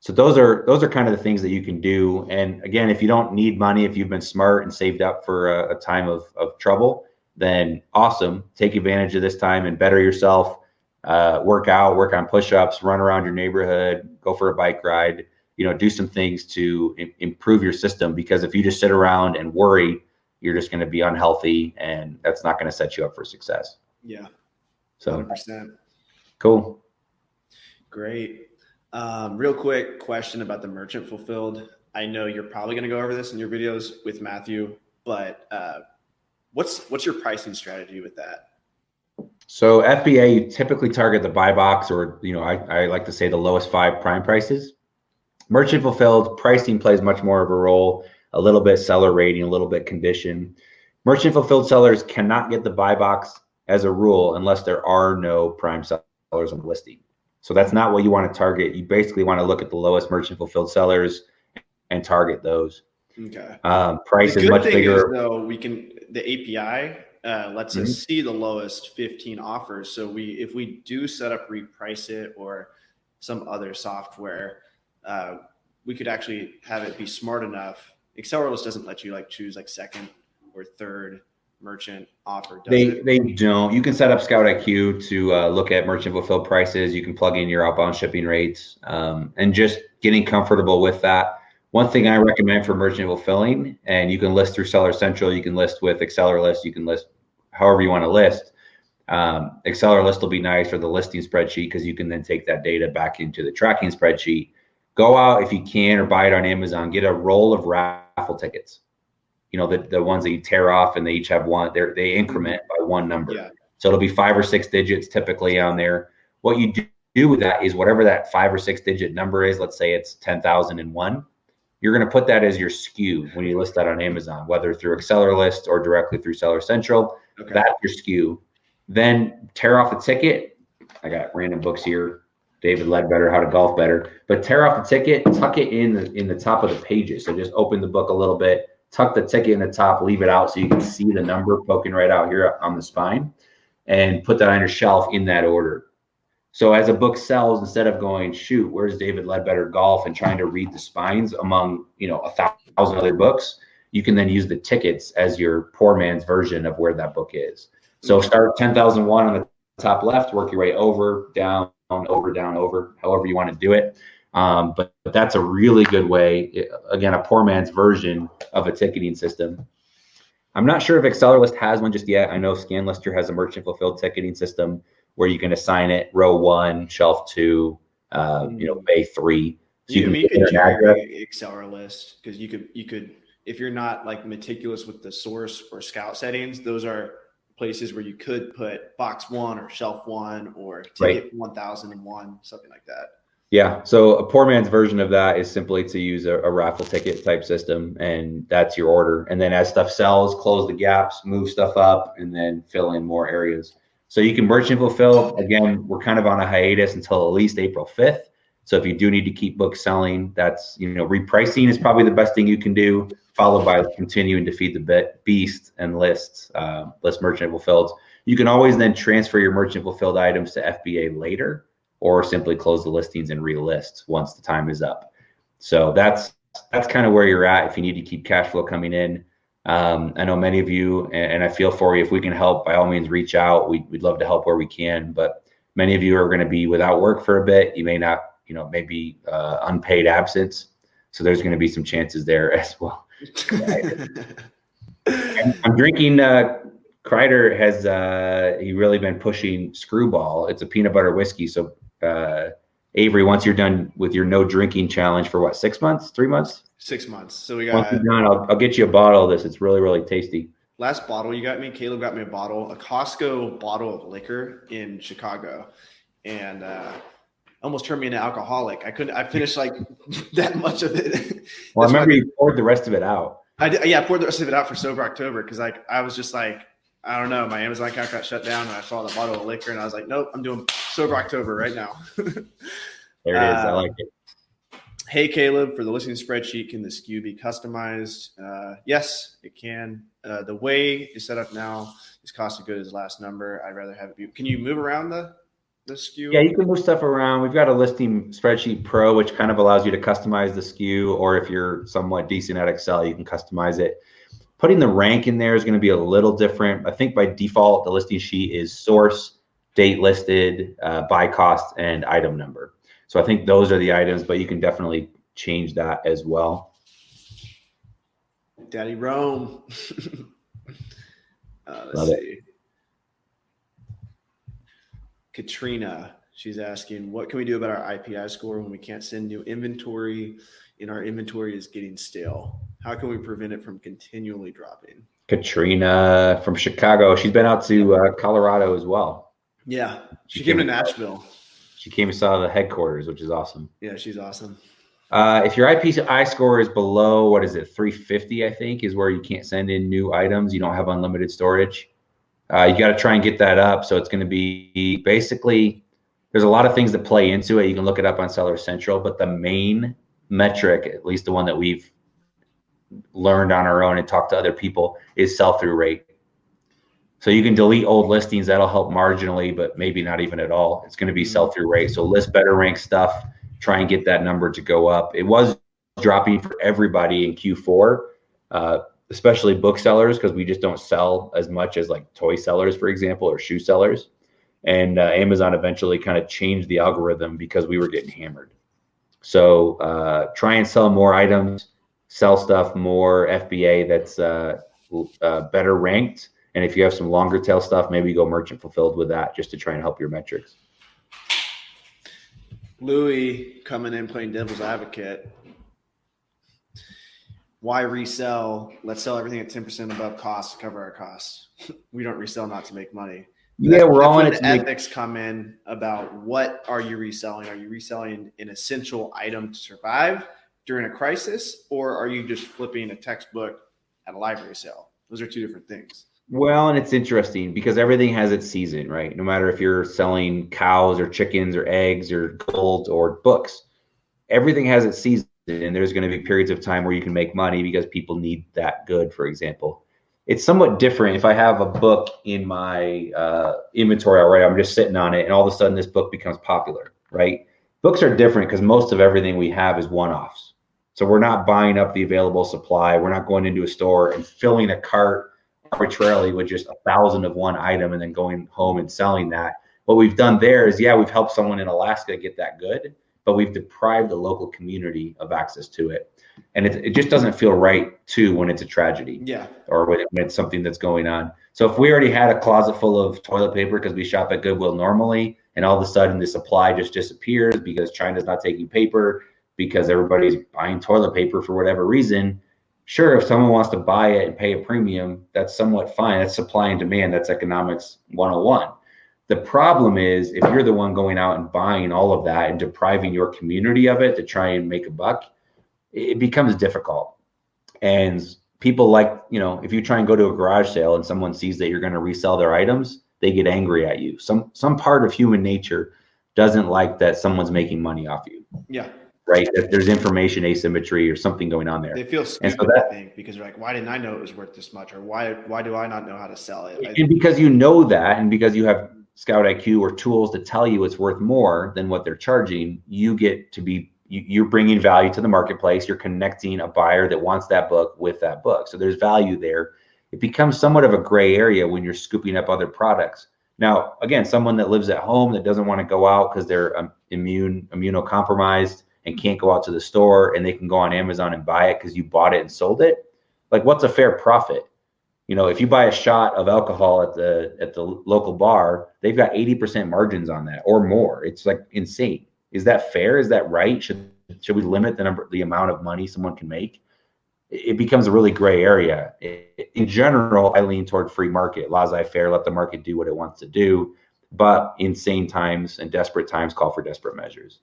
So those are those are kind of the things that you can do. And again, if you don't need money, if you've been smart and saved up for a, a time of, of trouble, then awesome. Take advantage of this time and better yourself. Uh, work out, work on push-ups, run around your neighborhood, go for a bike ride. You know, do some things to im- improve your system. Because if you just sit around and worry, you're just going to be unhealthy, and that's not going to set you up for success. Yeah, So 100%. cool. Great. Um, real quick question about the merchant fulfilled. I know you're probably going to go over this in your videos with Matthew, but uh, what's what's your pricing strategy with that? So FBA you typically target the buy box, or you know, I, I like to say the lowest five prime prices. Merchant fulfilled pricing plays much more of a role, a little bit seller rating, a little bit condition. Merchant fulfilled sellers cannot get the buy box as a rule unless there are no prime sellers on the listing. So that's not what you want to target. You basically want to look at the lowest merchant fulfilled sellers and target those. Okay. Um, price the is much thing bigger. is though we can the API uh, lets Mhm. us see the lowest 15 offers. So we if we do set up RepriceIt or some other software, uh, we could actually have it be smart enough. Accelerlist doesn't let you like choose like second or third merchant offer. Does They it? they don't. You can set up Scout IQ to uh, look at merchant fulfilled prices. You can plug in your outbound shipping rates, um, and just getting comfortable with that. One thing I recommend for merchant fulfilling, and you can list through Seller Central. You can list with Accelerlist. You can list however you want to list. Um, will be nice for the listing spreadsheet because you can then take that data back into the tracking spreadsheet. Go out if you can or buy it on Amazon. Get a roll of raffle tickets. You know the the ones that you tear off and they each have one. They they increment by one number. Yeah. So it'll be five or six digits typically on there. What you do, do with that is whatever that five or six digit number is, let's say it's 10,001, you're going to put that as your SKU when you list that on Amazon, whether through Accelerlist or directly through Seller Central. Okay. That's your SKU. Then tear off a ticket. I got random books here. David Leadbetter, How to Golf Better. But tear off the ticket, tuck it in the in the top of the pages. So just open the book a little bit, tuck the ticket in the top, leave it out so you can see the number poking right out here on the spine, and put that on your shelf in that order. So as a book sells, instead of going, shoot, where's David Leadbetter Golf and trying to read the spines among you know a thousand other books, you can then use the tickets as your poor man's version of where that book is. So start 10,001 on the top left, work your way over, down, over, down, over, however you want to do it. Um, but, but that's a really good way, it- again, a poor man's version of a ticketing system. I'm not sure if Accelerlist has one just yet. I know ScanLister has a merchant fulfilled ticketing system where you can assign it row one, shelf two, uh, you know, bay three. So you, you, can you put in could an address. cherry Accelerlist because you could you could if you're not like meticulous with the source or scout settings, those are places where you could put box one or shelf one or ticket one thousand and one, something like that. Yeah. So a poor man's version of that is simply to use a, a raffle ticket type system, and that's your order. And then as stuff sells, close the gaps, move stuff up, and then fill in more areas. So you can merchant fulfill. Again, we're kind of on a hiatus until at least April 5th. So if you do need to keep books selling, that's you know repricing is probably the best thing you can do, followed by continuing to feed the beast and lists uh, list merchant fulfilled. You can always then transfer your merchant fulfilled items to FBA later, or simply close the listings and relist once the time is up. So that's that's kind of where you're at if you need to keep cash flow coming in. Um, I know many of you, and, and I feel for you. If we can help, by all means, reach out. We, we'd love to help where we can. But many of you are going to be without work for a bit. You may not, you know, maybe uh, unpaid absence. So there's going to be some chances there [LAUGHS] as well. I'm drinking. Uh, Kreider has uh, he really been pushing Screwball. It's a peanut butter whiskey. So uh, Avery, once you're done with your no drinking challenge for what six months, three months, Six months. So we once got you're done, I'll, I'll get you a bottle of this. It's really really tasty. last bottle you got me. Caleb got me a bottle, a Costco bottle of liquor in Chicago, and uh, almost turned me into alcoholic. I couldn't. I finished like [LAUGHS] that much of it. Well, I remember you poured the rest of it out. I did, yeah, I poured the rest of it out for sober October because like I was just like I don't know, my Amazon account got shut down and I saw the bottle of liquor and I was like, nope, I'm doing sober October right now. [LAUGHS] There it is. I Uh, like it. hey Caleb, for the listening spreadsheet, can the SKU be customized? Uh, yes, it can. Uh, the way it's set up now is cost of goods last number. I'd rather have it be. Can you move around the the SKU? Yeah, you can move stuff around. We've got a listing spreadsheet pro, which kind of allows you to customize the SKU, or if you're somewhat decent at Excel, you can customize it. Putting the rank in there is going to be a little different. I think by default, the listing sheet is source, date listed, uh, buy cost, and item number. So I think those are the items, but you can definitely change that as well. Daddy Rome. [LAUGHS] uh, Love it. Katrina, she's asking, what can we do about our IPI score when we can't send new inventory and our inventory is getting stale? How can we prevent it from continually dropping? Katrina from Chicago. She's been out to uh, Colorado as well. Yeah, she, She came to Nashville. She came and saw the headquarters, which is awesome. Yeah, she's awesome. Uh, if your IPI score is below what is it, 350, I think, is where you can't send in new items. You don't have unlimited storage. Uh, you got to try and get that up. So it's going to be basically there's a lot of things that play into it. You can look it up on Seller Central, but the main metric, at least the one that we've learned on our own and talked to other people, is sell through rate. So you can delete old listings. That'll help marginally, but maybe not even at all. It's going to be Mm-hmm. sell through rate. So list better ranked stuff. Try and get that number to go up. It was dropping for everybody in Q4, uh, especially booksellers, because we just don't sell as much as like toy sellers, for example, or shoe sellers. And uh, Amazon eventually kind of changed the algorithm because we were getting hammered. So uh, try and sell more items, sell stuff more FBA that's uh, uh, better ranked. And if you have some longer tail stuff, maybe go merchant fulfilled with that just to try and help your metrics. Louis coming in playing devil's advocate. Why resell? Let's sell everything at 10% above cost to cover our costs. [LAUGHS] we don't resell not to make money. Yeah, we're all in it. to make- ethics come in about what are you reselling? Are you reselling an essential item to survive during a crisis, or are you just flipping a textbook at a library sale? Those are two different things. Well, and it's interesting because everything has its season, right? No matter if you're selling cows or chickens or eggs or gold or books, everything has its season. And there's going to be periods of time where you can make money because people need that good, for example. It's somewhat different if I have a book in my uh, inventory already, I'm just sitting on it, and all of a sudden this book becomes popular, right? Books are different because most of everything we have is one offs. So we're not buying up the available supply. We're not going into a store and filling a cart arbitrarily with just a thousand of one item and then going home and selling that. What we've done there is, yeah, we've helped someone in Alaska get that good, but we've deprived the local community of access to it. And it, it just doesn't feel right too when it's a tragedy Yeah. or when, when it's something that's going on. So if we already had a closet full of toilet paper because we shop at Goodwill normally, and all of a sudden the supply just disappears because China's not taking paper, because everybody's buying toilet paper for whatever reason, sure, if someone wants to buy it and pay a premium, that's somewhat fine. That's supply and demand. That's economics 101. The problem is if you're the one going out and buying all of that and depriving your community of it to try and make a buck, it becomes difficult. And people like, you know, if you try and go to a garage sale and someone sees that you're going to resell their items, they get angry at you. Some some part of human nature doesn't like that someone's making money off you, Yeah. right? That there's information asymmetry or something going on there. They feel so that- I think, because they're like, why didn't I know it was worth this much? Or why why do I not know how to sell it? And because you know that and because you have scout iq or tools to tell you it's worth more than what they're charging you get to be you, you're bringing value to the marketplace. You're connecting a buyer that wants that book with that book. So there's value there. It becomes somewhat of a gray area when you're scooping up other products. Now again someone that lives at home that doesn't want to go out because they're um, immune immunocompromised and can't go out to the store and they can go on amazon and buy it because you bought it and sold it like what's a fair profit you know if you buy a shot of alcohol at the at the local bar they've got 80% margins on that or more. It's like insane. Is that fair? Is that right? Should should we limit the number the amount of money someone can make? It becomes a really gray area. In general i lean toward free market. Laissez-faire let the market do what it wants to do. But insane times and desperate times call for desperate measures.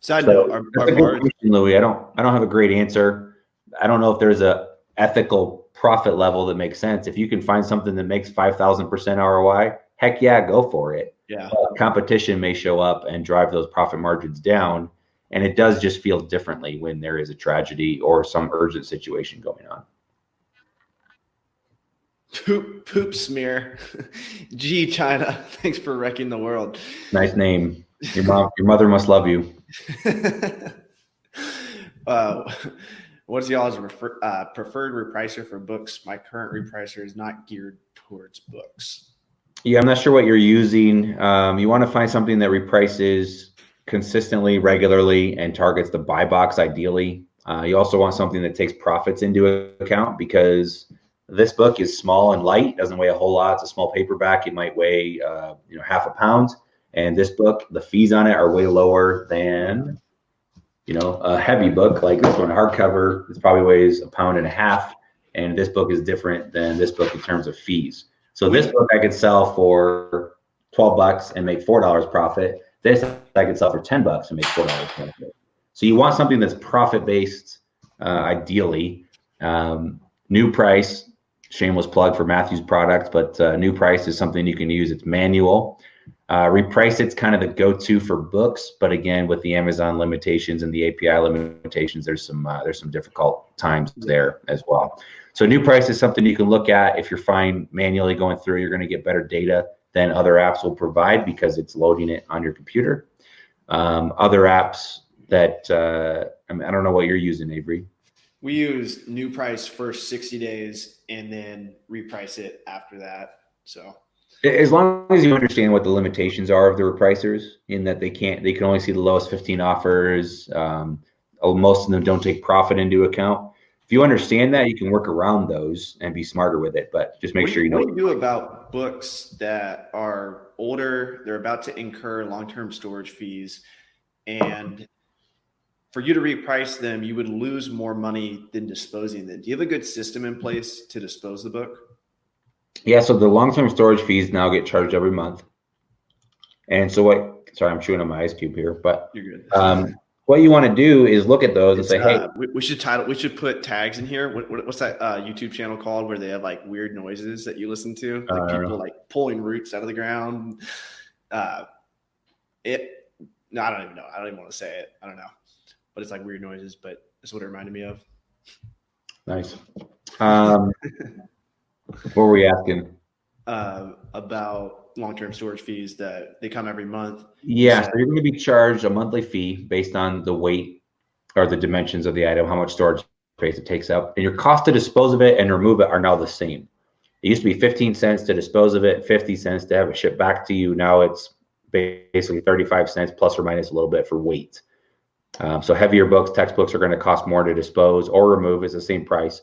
Side so note, our, that's our a good question, Louis. I don't I don't have a great answer. I don't know if there's a ethical profit level that makes sense. If you can find something that makes five thousand percent ROI, heck yeah, go for it. yeah. But competition may show up and drive those profit margins down. And it does just feel differently when there is a tragedy or some urgent situation going on. Poop, poop smear. [LAUGHS] Gee, China, [LAUGHS] thanks for wrecking the world. Nice name. Your mom, your mother must love you. [LAUGHS] uh, what's y'all's refer, uh, preferred repricer for books? My current repricer is not geared towards books. Yeah, I'm not sure what you're using. Um, you want to find something that reprices consistently, regularly, and targets the buy box ideally. Uh, you also want something that takes profits into account because this book is small and light, doesn't weigh a whole lot. It's a small paperback. It might weigh, uh, you know, half a pound. And this book, the fees on it are way lower than, you know, a heavy book like this one, hardcover. It probably weighs a pound and a half. And this book is different than this book in terms of fees. So this book I could sell for 12 bucks and make $4 profit. This I could sell for 10 bucks and make $4 profit. So you want something that's profit based, uh, ideally. Um, new price, shameless plug for Matthew's products, but uh, new price is something you can use. It's manual. Uh, RepriceIt's kind of the go-to for books, but again, with the Amazon limitations and the API limitations, there's some uh, there's some difficult times there as well. So new price is something you can look at. If you're fine manually going through, you're going to get better data than other apps will provide because it's loading it on your computer. Um, other apps that uh, I, mean, I don't know what you're using, Avery. We use new price first 60 days and then reprice it after that. So as long as you understand what the limitations are of the repricers in that they can't they can only see the lowest 15 offers um, oh, most of them don't take profit into account. If you understand that you can work around those and be smarter with it but just make what sure you know what do you do about books that are older they're about to incur long-term storage fees and for you to reprice them you would lose more money than disposing them. Do you have a good system in place to dispose the book yeah, so the long-term storage fees now get charged every month. And so what sorry, I'm chewing on my ice cube here, but you're good. Um, what you want to do is look at those it's, and say, uh, "Hey, we, we, should title. We should put tags in here. What, what, what's that uh, YouTube channel called where they have like weird noises that you listen to, like uh, people like pulling roots out of the ground? Uh, it. No, I don't even know. I don't even want to say it. I don't know, but it's like weird noises. But that's what it reminded me of. Nice. Um, [LAUGHS] what were we asking? Uh, about long-term storage fees that they come every month. Yeah, so you're going to be charged a monthly fee based on the weight or the dimensions of the item, how much storage space it takes up, and your cost to dispose of it and remove it are now the same. It used to be 15 cents to dispose of it, 50 cents to have it shipped back to you. Now it's basically 35 cents plus or minus a little bit for weight. Um, so heavier books, textbooks are going to cost more to dispose or remove. It's the same price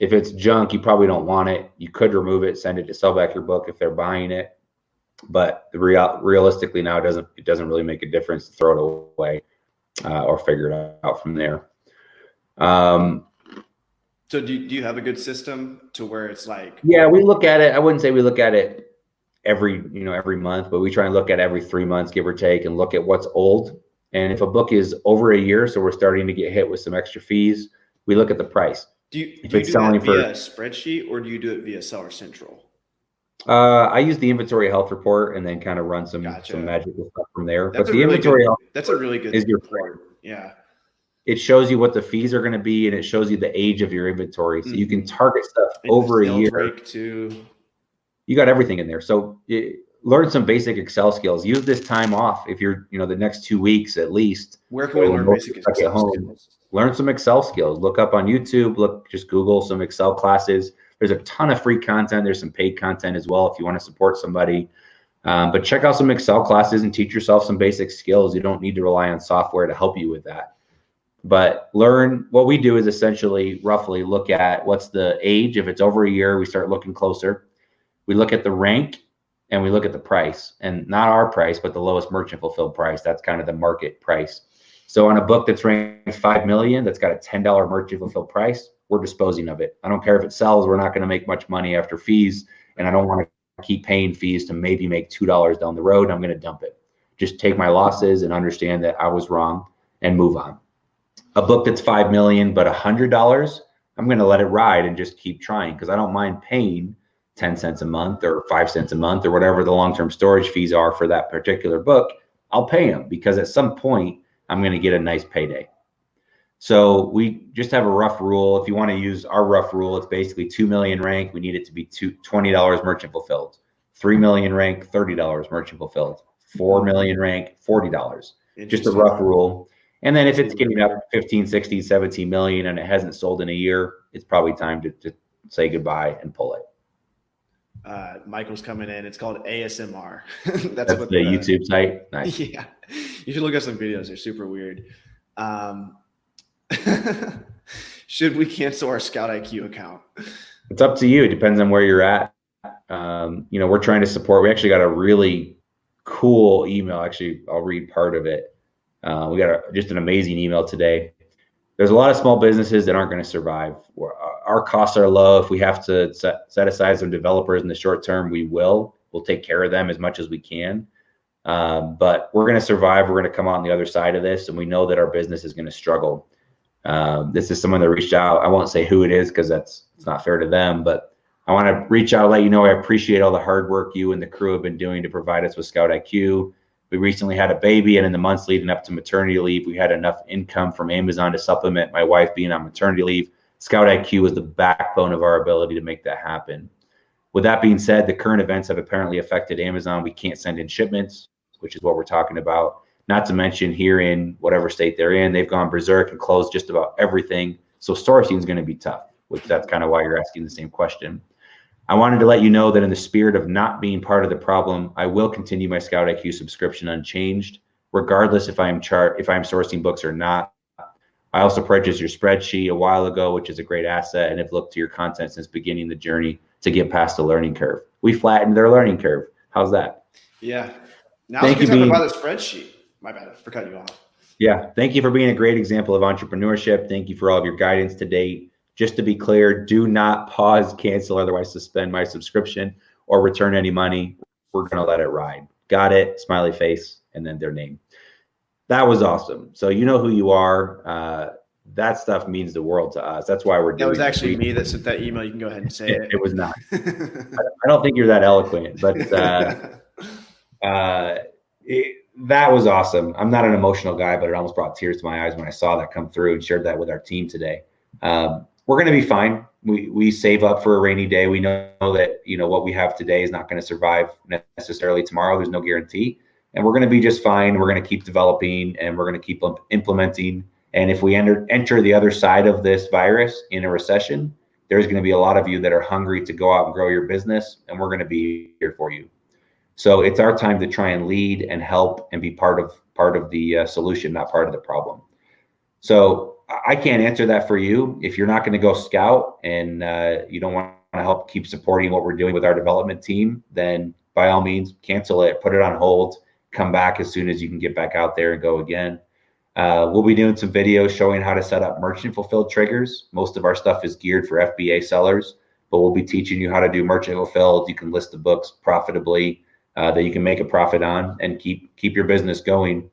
if it's junk, you probably don't want it. You could remove it, send it to sell back your book if they're buying it. But the real, realistically now it doesn't it doesn't really make a difference to throw it away uh, or figure it out from there. Um, so do you, do you have a good system to where it's like? Yeah, we look at it. I wouldn't say we look at it every you know every month, but we try and look at every three months, give or take, and look at what's old. And if a book is over a year, so we're starting to get hit with some extra fees, we look at the price do you, do, you do that via for, spreadsheet or do you do it via Seller Central? Uh, I use the inventory health report and then kind of run some gotcha. some magical stuff from there. That's but the really inventory good, health that's a really good is your report. Yeah. It shows you what the fees are going to be and it shows you the age of your inventory. So mm-hmm. you can mm-hmm. target stuff and over a year. Too. You got everything in there. So it, learn some basic Excel skills. Use this time off if you're, you know, the next two weeks at least. Where can we learn basic Excel skills? Learn some Excel skills. Look up on YouTube, look, just Google some Excel classes. There's a ton of free content. There's some paid content as well if you want to support somebody. Um, but check out some Excel classes and teach yourself some basic skills. You don't need to rely on software to help you with that. But learn what we do is essentially roughly look at what's the age. If it's over a year, we start looking closer. We look at the rank and we look at the price and not our price, but the lowest merchant fulfilled price. That's kind of the market price. So on a book that's ranked five million, that's got a ten dollar merchant fulfilled price, we're disposing of it. I don't care if it sells. We're not going to make much money after fees, and I don't want to keep paying fees to maybe make two dollars down the road. I'm going to dump it. Just take my losses and understand that I was wrong and move on. A book that's five million but a hundred dollars, I'm going to let it ride and just keep trying because I don't mind paying 10 cents a month or 5 cents a month or whatever the long-term storage fees are for that particular book i'll pay them because at some point I'm going to get a nice payday. So we just have a rough rule. If you want to use our rough rule, it's basically 2 million rank. We need it to be two, $20 merchant fulfilled. 3 million rank, $30 merchant fulfilled. 4 million rank, $40. Just a rough rule. And then if it's getting up 15, 16, 17 million and it hasn't sold in a year, it's probably time to, to say goodbye and pull it. Uh, Michael's coming in. It's called ASMR. [LAUGHS] That's, That's what the, the YouTube site. Nice. [LAUGHS] Yeah, you should look at some videos. They're super weird. Um, [LAUGHS] should we cancel our Scout IQ account? It's up to you. It depends on where you're at. Um, you know, we're trying to support. We actually got a really cool email. Actually, I'll read part of it. Uh, we got a, just an amazing email today. There's a lot of small businesses that aren't going to survive. Our costs are low. If we have to set, set aside some developers in the short term, we will. We'll take care of them as much as we can. Um, but we're going to survive. We're going to come out on the other side of this, and we know that our business is going to struggle. Um, this is someone that reached out. I won't say who it is because that's it's not fair to them, but I want to reach out, let you know I appreciate all the hard work you and the crew have been doing to provide us with Scout IQ. We recently had a baby, and in the months leading up to maternity leave, we had enough income from Amazon to supplement my wife being on maternity leave. Scout IQ was the backbone of our ability to make that happen. With that being said, the current events have apparently affected Amazon. We can't send in shipments, which is what we're talking about. Not to mention here in whatever state they're in, they've gone berserk and closed just about everything. So sourcing is going to be tough, which that's kind of why you're asking the same question. I wanted to let you know that in the spirit of not being part of the problem, I will continue my Scout IQ subscription unchanged, regardless if I'm chart if I'm sourcing books or not. I also purchased your spreadsheet a while ago, which is a great asset, and have looked to your content since beginning the journey to get past the learning curve. We flattened their learning curve. How's that? Yeah. Now Thank you, Bean. buy the spreadsheet. My bad for cutting you off. Yeah. Thank you for being a great example of entrepreneurship. Thank you for all of your guidance to date. Just to be clear, do not pause, cancel, otherwise suspend my subscription or return any money. We're going to let it ride. Got it. Smiley face and then their name. That was awesome. So you know who you are. Uh, that stuff means the world to us. That's why we're doing That was actually me that sent that email. You can go ahead and say It, it. it was not. [LAUGHS] I don't think you're that eloquent, but uh, [LAUGHS] uh, it, that was awesome. I'm not an emotional guy, but it almost brought tears to my eyes when I saw that come through and shared that with our team today. Um, we're going to be fine. We we save up for a rainy day. We know that you know what we have today is not going to survive necessarily tomorrow. There's no guarantee, and we're going to be just fine. We're going to keep developing and we're going to keep implementing. And if we enter enter the other side of this virus in a recession, there's going to be a lot of you that are hungry to go out and grow your business, and we're going to be here for you. So it's our time to try and lead and help and be part of part of the uh, solution, not part of the problem. So I- can't answer that for you. If you're not going to go scout and uh, you don't want to help keep supporting what we're doing with our development team, then by all means cancel it, put it on hold, come back as soon as you can get back out there and go again. Uh, we'll be doing some videos showing how to set up merchant fulfilled triggers. Most of our stuff is geared for FBA sellers, but we'll be teaching you how to do merchant fulfilled. You can list the books profitably uh, that you can make a profit on and keep keep your business going.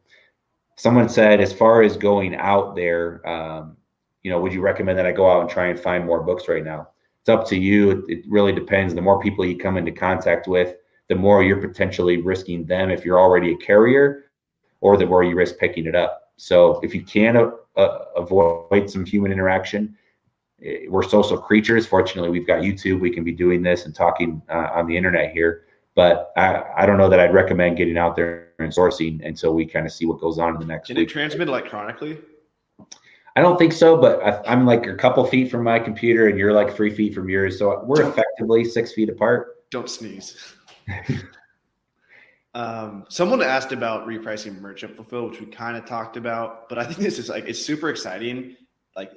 Someone said, as far as going out there, um, you know, would you recommend that I go out and try and find more books right now? It's up to you. It, it really depends. The more people you come into contact with, the more you're potentially risking them if you're already a carrier, or the more you risk picking it up. So if you can uh, uh, avoid some human interaction, eh, we're social creatures. Fortunately, we've got YouTube. We can be doing this and talking uh, on the internet here. But I, I don't know that I'd recommend getting out there and sourcing until we kind of see what goes on in the next Can it transmit electronically? I don't think so, but I, I'm like a couple feet from my computer, and you're like three feet from yours. So we're effectively six feet apart. Don't sneeze. [LAUGHS] um, someone asked about repricing merchant fulfill, which we kind of talked about, but I think this is like it's super exciting, like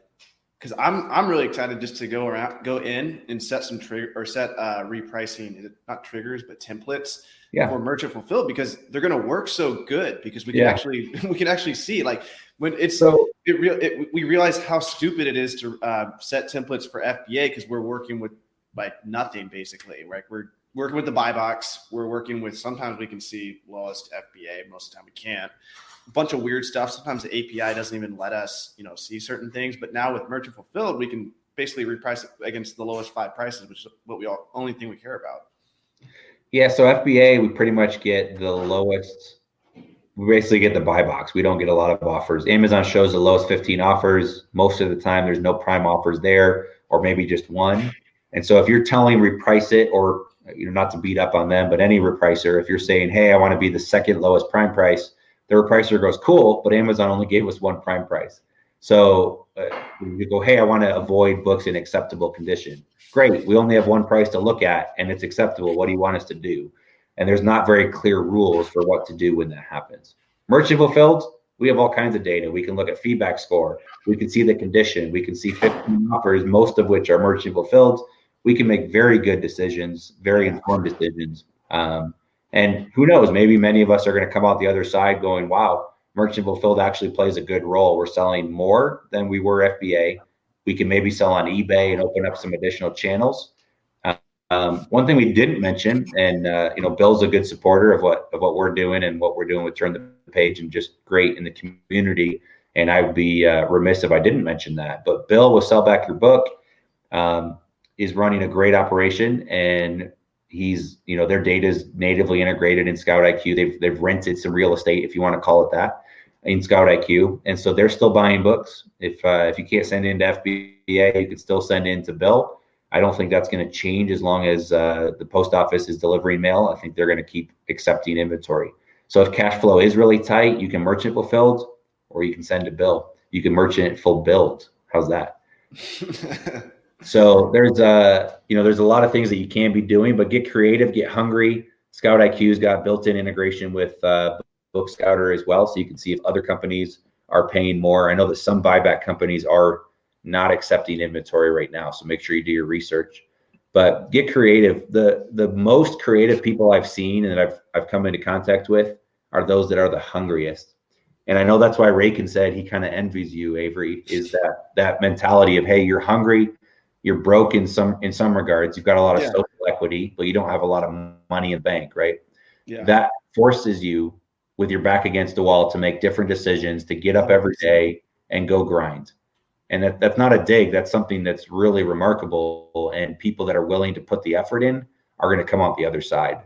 because I'm I'm really excited just to go around, go in and set some trigger or set uh, repricing, not triggers but templates Yeah. for merchant fulfill because they're going to work so good because we can Yeah. actually [LAUGHS] we can actually see like when it's So it real it, we realize how stupid it is to uh, set templates for FBA because we're working with like nothing basically. Right, we're working with the buy box. We're working with sometimes we can see lowest FBA. Most of the time we can't. A bunch of weird stuff. Sometimes the API doesn't even let us you know see certain things. But now with merchant fulfilled, we can basically RepriceIt against the lowest five prices, which is what we all only thing we care about. Yeah, so FBA, we pretty much get the lowest. We basically get the buy box. We don't get a lot of offers. Amazon shows the lowest 15 offers. Most of the time, there's no prime offers there, or maybe just one. And so, if you're telling reprice it, or you know, not to beat up on them, but any repricer, if you're saying, "Hey, I want to be the second lowest prime price," the repricer goes, "Cool," but Amazon only gave us one prime price. So uh, you go, "Hey, I want to avoid books in acceptable condition." great. We only have one price to look at and it's acceptable. What do you want us to do? And there's not very clear rules for what to do when that happens. Merchant fulfilled, we have all kinds of data. We can look at feedback score. We can see the condition. We can see 15 offers, most of which are merchant fulfilled. We can make very good decisions, very informed decisions. Um, and who knows, maybe many of us are going to come out the other side going, wow, merchant fulfilled actually plays a good role. We're selling more than we were FBA we can maybe sell on eBay and open up some additional channels. um, one thing we didn't mention, and uh, you know, Bill's a good supporter of what of what we're doing and what we're doing with Turn the Page, and just great in the community. And I would be uh, remiss if I didn't mention that. But Bill with Sell Back Your Book um, is running a great operation, and he's you know their data is natively integrated in Scout IQ. They've they've rented some real estate, if you want to call it that, in Scout IQ, and so they're still buying books. If uh, if you can't send in to FBA, you can still send in to Bill I don't think that's going to change as long as uh, the post office is delivering mail. I think they're going to keep accepting inventory. So if cash flow is really tight, you can merchant fulfilled or you can send a bill. You can merchant build. How's that? [LAUGHS] so there's a uh, you know there's a lot of things that you can be doing, but get creative, get hungry. Scout IQ's got built-in integration with uh, BookScouter as well, so you can see if other companies are paying more. I know that some buyback companies are not accepting inventory right now. So make sure you do your research. But get creative. The the most creative people I've seen and that I've I've come into contact with are those that are the hungriest. And I know that's why Rakin said he kind of envies you, Avery, is that that mentality of hey, you're hungry, you're broke in some in some regards. You've got a lot of yeah. social equity, but you don't have a lot of money in bank, right? Yeah. That forces you with your back against the wall to make different decisions, to get up every day and go grind and that, that's not a dig that's something that's really remarkable and people that are willing to put the effort in are going to come out the other side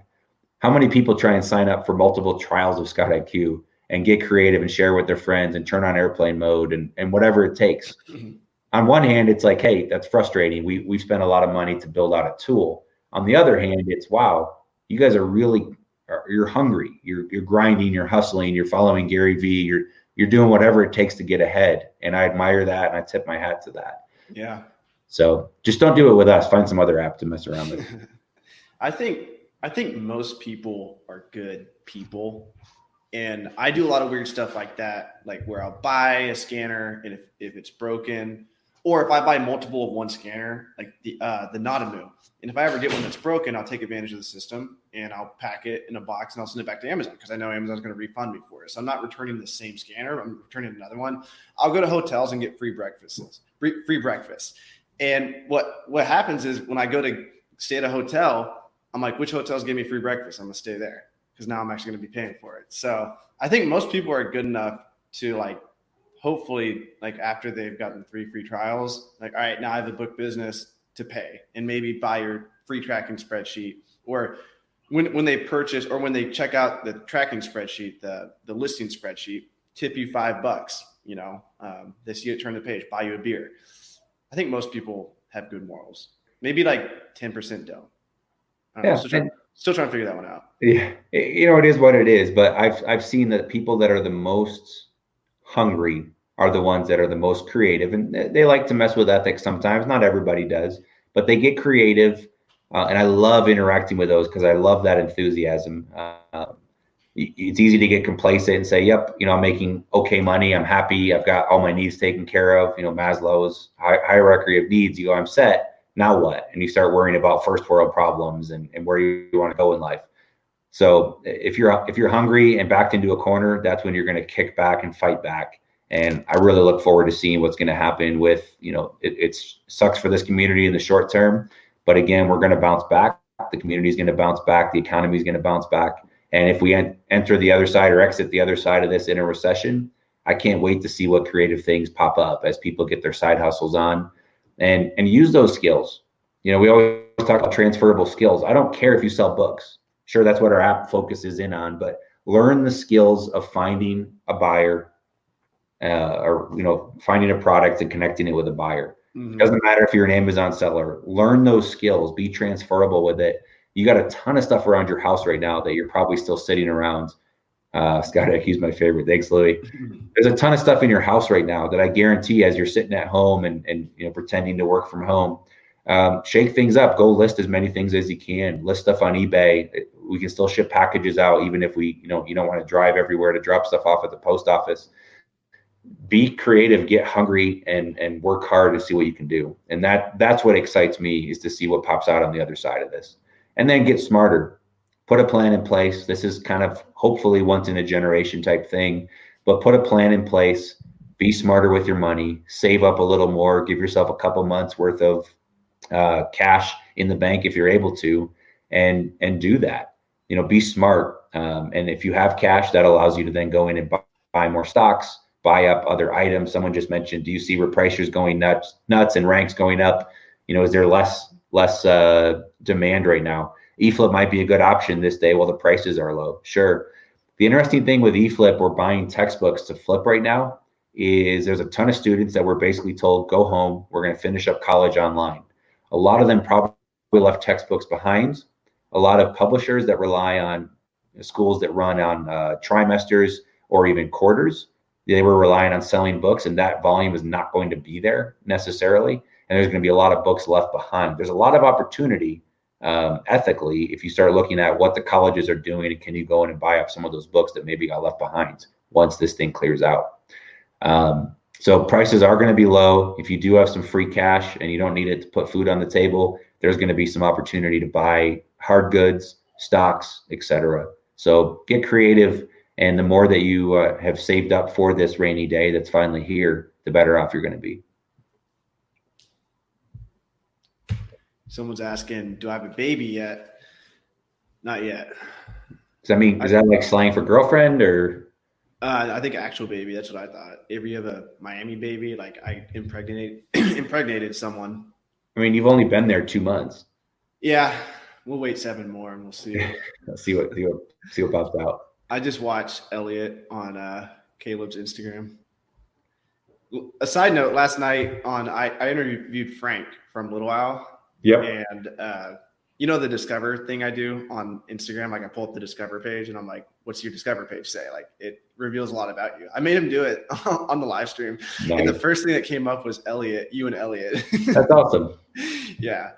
how many people try and sign up for multiple trials of Scout IQ and get creative and share with their friends and turn on airplane mode and, and whatever it takes. [CLEARS THROAT] on one hand it's like hey that's frustrating we, we spent a lot of money to build out a tool on the other hand it's wow you guys are really you're hungry you're, you're grinding you're hustling you're following gary vee you're you're doing whatever it takes to get ahead. And I admire that and I tip my hat to that. Yeah. So just don't do it with us. Find some other app to mess around with. [LAUGHS] I think I think most people are good people. And I do a lot of weird stuff like that, like where I'll buy a scanner and if, if it's broken, or if I buy multiple of one scanner, like the uh, the Nadamoo, and if I ever get one that's broken, I'll take advantage of the system and I'll pack it in a box and I'll send it back to Amazon because I know Amazon's going to refund me for it. So I'm not returning the same scanner; I'm returning another one. I'll go to hotels and get free breakfasts, free, free breakfast. And what what happens is when I go to stay at a hotel, I'm like, which hotels give me free breakfast? I'm gonna stay there because now I'm actually going to be paying for it. So I think most people are good enough to like hopefully like after they've gotten three free trials, like, all right, now I have a book business to pay and maybe buy your free tracking spreadsheet or when, when they purchase or when they check out the tracking spreadsheet, the, the listing spreadsheet, tip you five bucks, you know, um, they see it turn the page, buy you a beer. I think most people have good morals. Maybe like 10% don't. I don't yeah, know, still, trying, still trying to figure that one out. Yeah. You know, it is what it is, but I've, I've seen that people that are the most hungry are the ones that are the most creative. And they like to mess with ethics sometimes. Not everybody does but they get creative uh, and i love interacting with those because i love that enthusiasm. Uh, it's easy to get complacent and say yep you know i'm making okay money. I'm happy. I've got all my needs taken care of. You know maslow's hierarchy of needs. You go i'm set. Now what? And you start worrying about first world problems and, and where you want to go in life so if you're if you're hungry and backed into a corner, that's when you're going to kick back and fight back. And I really look forward to seeing what's going to happen with you know it it's sucks for this community in the short term, but again we're going to bounce back. The community is going to bounce back. The economy is going to bounce back. And if we en- enter the other side or exit the other side of this in a recession, I can't wait to see what creative things pop up as people get their side hustles on and and use those skills. You know, we always talk about transferable skills. I don't care if you sell books sure that's what our app focuses in on but learn the skills of finding a buyer uh, or you know finding a product and connecting it with a buyer mm-hmm. doesn't matter if you're an amazon seller learn those skills be transferable with it you got a ton of stuff around your house right now that you're probably still sitting around uh, Scott [LAUGHS] he's my favorite. Thanks, Louis. [LAUGHS] There's a ton of stuff in your house right now that I guarantee, as you're sitting at home and and you know pretending to work from home, um, shake things up. Go list as many things as you can. List stuff on eBay we can still ship packages out even if we you know you don't want to drive everywhere to drop stuff off at the post office. Be creative get hungry and and work hard to see what you can do. And that that's what excites me is to see what pops out on the other side of this. And then get smarter. Put a plan in place. This is kind of hopefully once in a generation type thing but put a plan in place. Be smarter with your money. Save up a little more. Give yourself a couple months worth of uh, cash in the bank if you're able to, and and do that. You know, be smart. Um, and if you have cash, that allows you to then go in and buy, buy more stocks, buy up other items. Someone just mentioned, do you see repricers going nuts, nuts, and ranks going up? You know, is there less less uh, demand right now? eFlip might be a good option this day while the prices are low. Sure. The interesting thing with eFlip, we're buying textbooks to flip right now, is there's a ton of students that were basically told, go home, we're going to finish up college online. A lot of them probably left textbooks behind. A lot of publishers that rely on schools that run on uh, trimesters or even quarters, they were relying on selling books, and that volume is not going to be there necessarily. And there's going to be a lot of books left behind. There's a lot of opportunity um, ethically if you start looking at what the colleges are doing and can you go in and buy up some of those books that maybe got left behind once this thing clears out um, so prices are going to be low if you do have some free cash and you don't need it to put food on the table there's going to be some opportunity to buy hard goods stocks etc so get creative and the more that you uh, have saved up for this rainy day that's finally here the better off you're going to be Someone's asking, "Do I have a baby yet?" Not yet. Does that mean is that like slang for girlfriend or? Uh, I think actual baby. That's what I thought. If you have a Miami baby, like I impregnated [CLEARS THROAT] impregnated someone. I mean, you've only been there two months. Yeah, we'll wait seven more and we'll see. [LAUGHS] See what see what see what pops out. I just watched Elliot on uh, Caleb's Instagram. A side note: Last night on I, I interviewed Frank from Little Owl Yep. And uh, you know the discover thing I do on Instagram? Like I pull up the discover page and I'm like, what's your discover page say? Like it reveals a lot about you. I made him do it [LAUGHS] on the live stream. Nice. And the first thing that came up was Elliot, you and Elliot. That's awesome. [LAUGHS] yeah.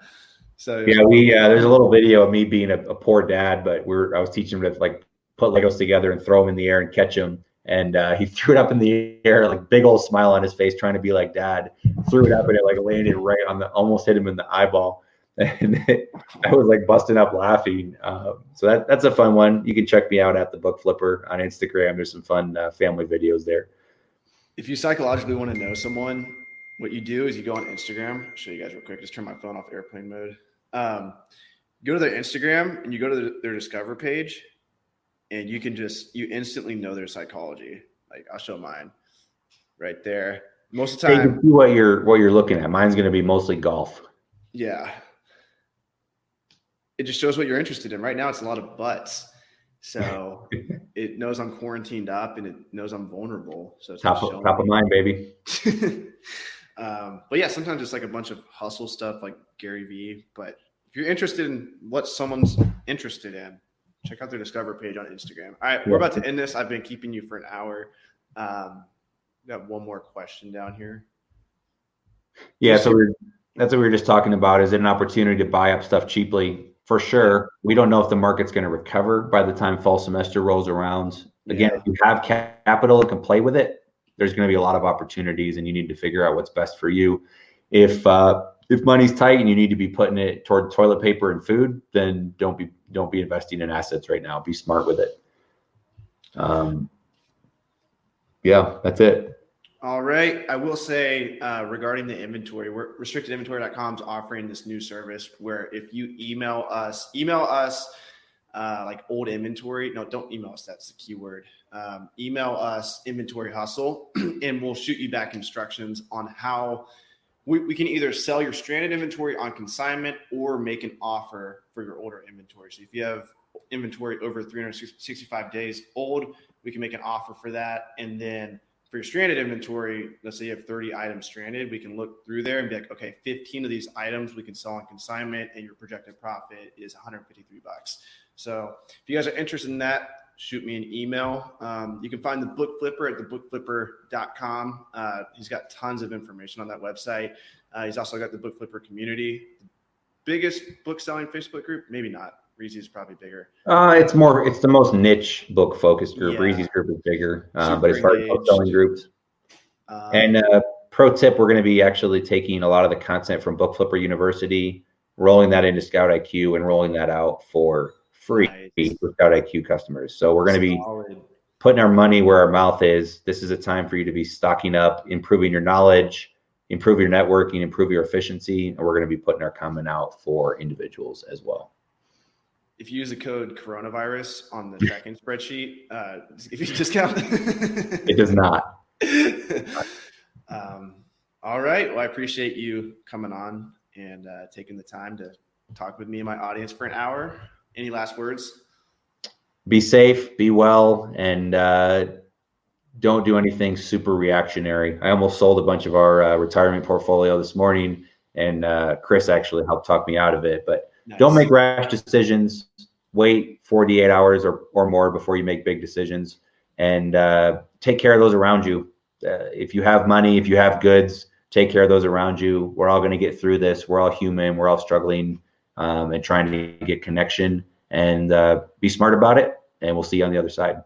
So yeah, we uh, there's a little video of me being a, a, poor dad, but we're I was teaching him to like put Legos together and throw them in the air and catch them. And uh, he [LAUGHS] threw it up in the air, like big old smile on his face, trying to be like dad. Threw it up and it like landed right on the, almost hit him in the eyeball. [LAUGHS] And I was like busting up laughing. Um, so that that's a fun one. You can check me out at the Book Flipper on Instagram. There's some fun uh, family videos there. If you psychologically want to know someone, what you do is you go on Instagram. I'll show you guys real quick. Just turn my phone off airplane mode. Um, go to their Instagram and you go to the, their Discover page, and you can just you instantly know their psychology. Like I'll show mine right there. Most of the time, see what you're what you're looking at. Mine's going to be mostly golf. Yeah, it just shows what you're interested in. Right now, it's a lot of butts. So [LAUGHS] it knows I'm quarantined up and it knows I'm vulnerable. So it's top, of, top of mind, baby. [LAUGHS] um, but yeah, sometimes it's like a bunch of hustle stuff like Gary Vee. But if you're interested in what someone's interested in, check out their Discover page on Instagram. All right, we're about to end this. I've been keeping you for an hour. Um, got one more question down here. Yeah, so we're, that's what we were just talking about. Is it an opportunity to buy up stuff cheaply? for sure. We don't know if the market's going to recover by the time fall semester rolls around. Again, yeah. if you have capital and can play with it, there's going to be a lot of opportunities, and you need to figure out what's best for you. If uh, if money's tight and you need to be putting it toward toilet paper and food, then don't be don't be investing in assets right now. Be smart with it. Um, yeah, that's it. All right. I will say uh, regarding the inventory, we're, restrictedinventory.com is offering this new service where if you email us, email us uh, like old inventory. No, don't email us. That's the keyword. Um, email us inventory hustle, [CLEARS THROAT] and we'll shoot you back instructions on how we, we can either sell your stranded inventory on consignment or make an offer for your older inventory. So if you have inventory over 365 days old, we can make an offer for that, and then for your stranded inventory, let's say you have 30 items stranded, we can look through there and be like, okay, 15 of these items we can sell on consignment and your projected profit is 153 bucks. So if you guys are interested in that, shoot me an email. Um, you can find the book flipper at thebookflipper.com. Uh, he's got tons of information on that website. Uh, he's also got the book flipper community, biggest book selling Facebook group, maybe not. Breezy is probably bigger. Uh, it's more. It's the most niche book focused group. Yeah. Breezy's group is bigger, uh, but as far as book selling groups. Um, and uh, pro tip: we're going to be actually taking a lot of the content from Book Flipper University, rolling that into Scout IQ, and rolling that out for free nice. for Scout IQ customers. So we're going to be putting our money where our mouth is. This is a time for you to be stocking up, improving your knowledge, improve your networking, improve your efficiency, and we're going to be putting our comment out for individuals as well. If you use the code coronavirus on the [LAUGHS] tracking spreadsheet, uh, if you discount, [LAUGHS] it does not. [LAUGHS] um, all right. Well, I appreciate you coming on and uh, taking the time to talk with me and my audience for an hour. Any last words? Be safe, be well, and uh, don't do anything super reactionary. I almost sold a bunch of our uh, retirement portfolio this morning, and uh, Chris actually helped talk me out of it. But nice. don't make rash decisions. Wait 48 hours or, or more before you make big decisions, and uh, take care of those around you. Uh, if you have money, if you have goods, take care of those around you. We're all going to get through this. We're all human. We're all struggling um, and trying to get connection and uh, be smart about it. And we'll see you on the other side.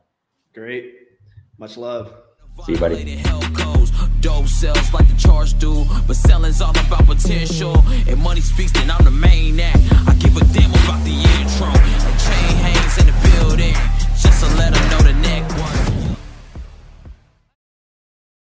Great. Much love. See you, buddy. Dope sells like the charge do, but selling's all about potential. I'm the main act. I give a damn about the intro. Chain hangs in the building, just to let them know the neck one.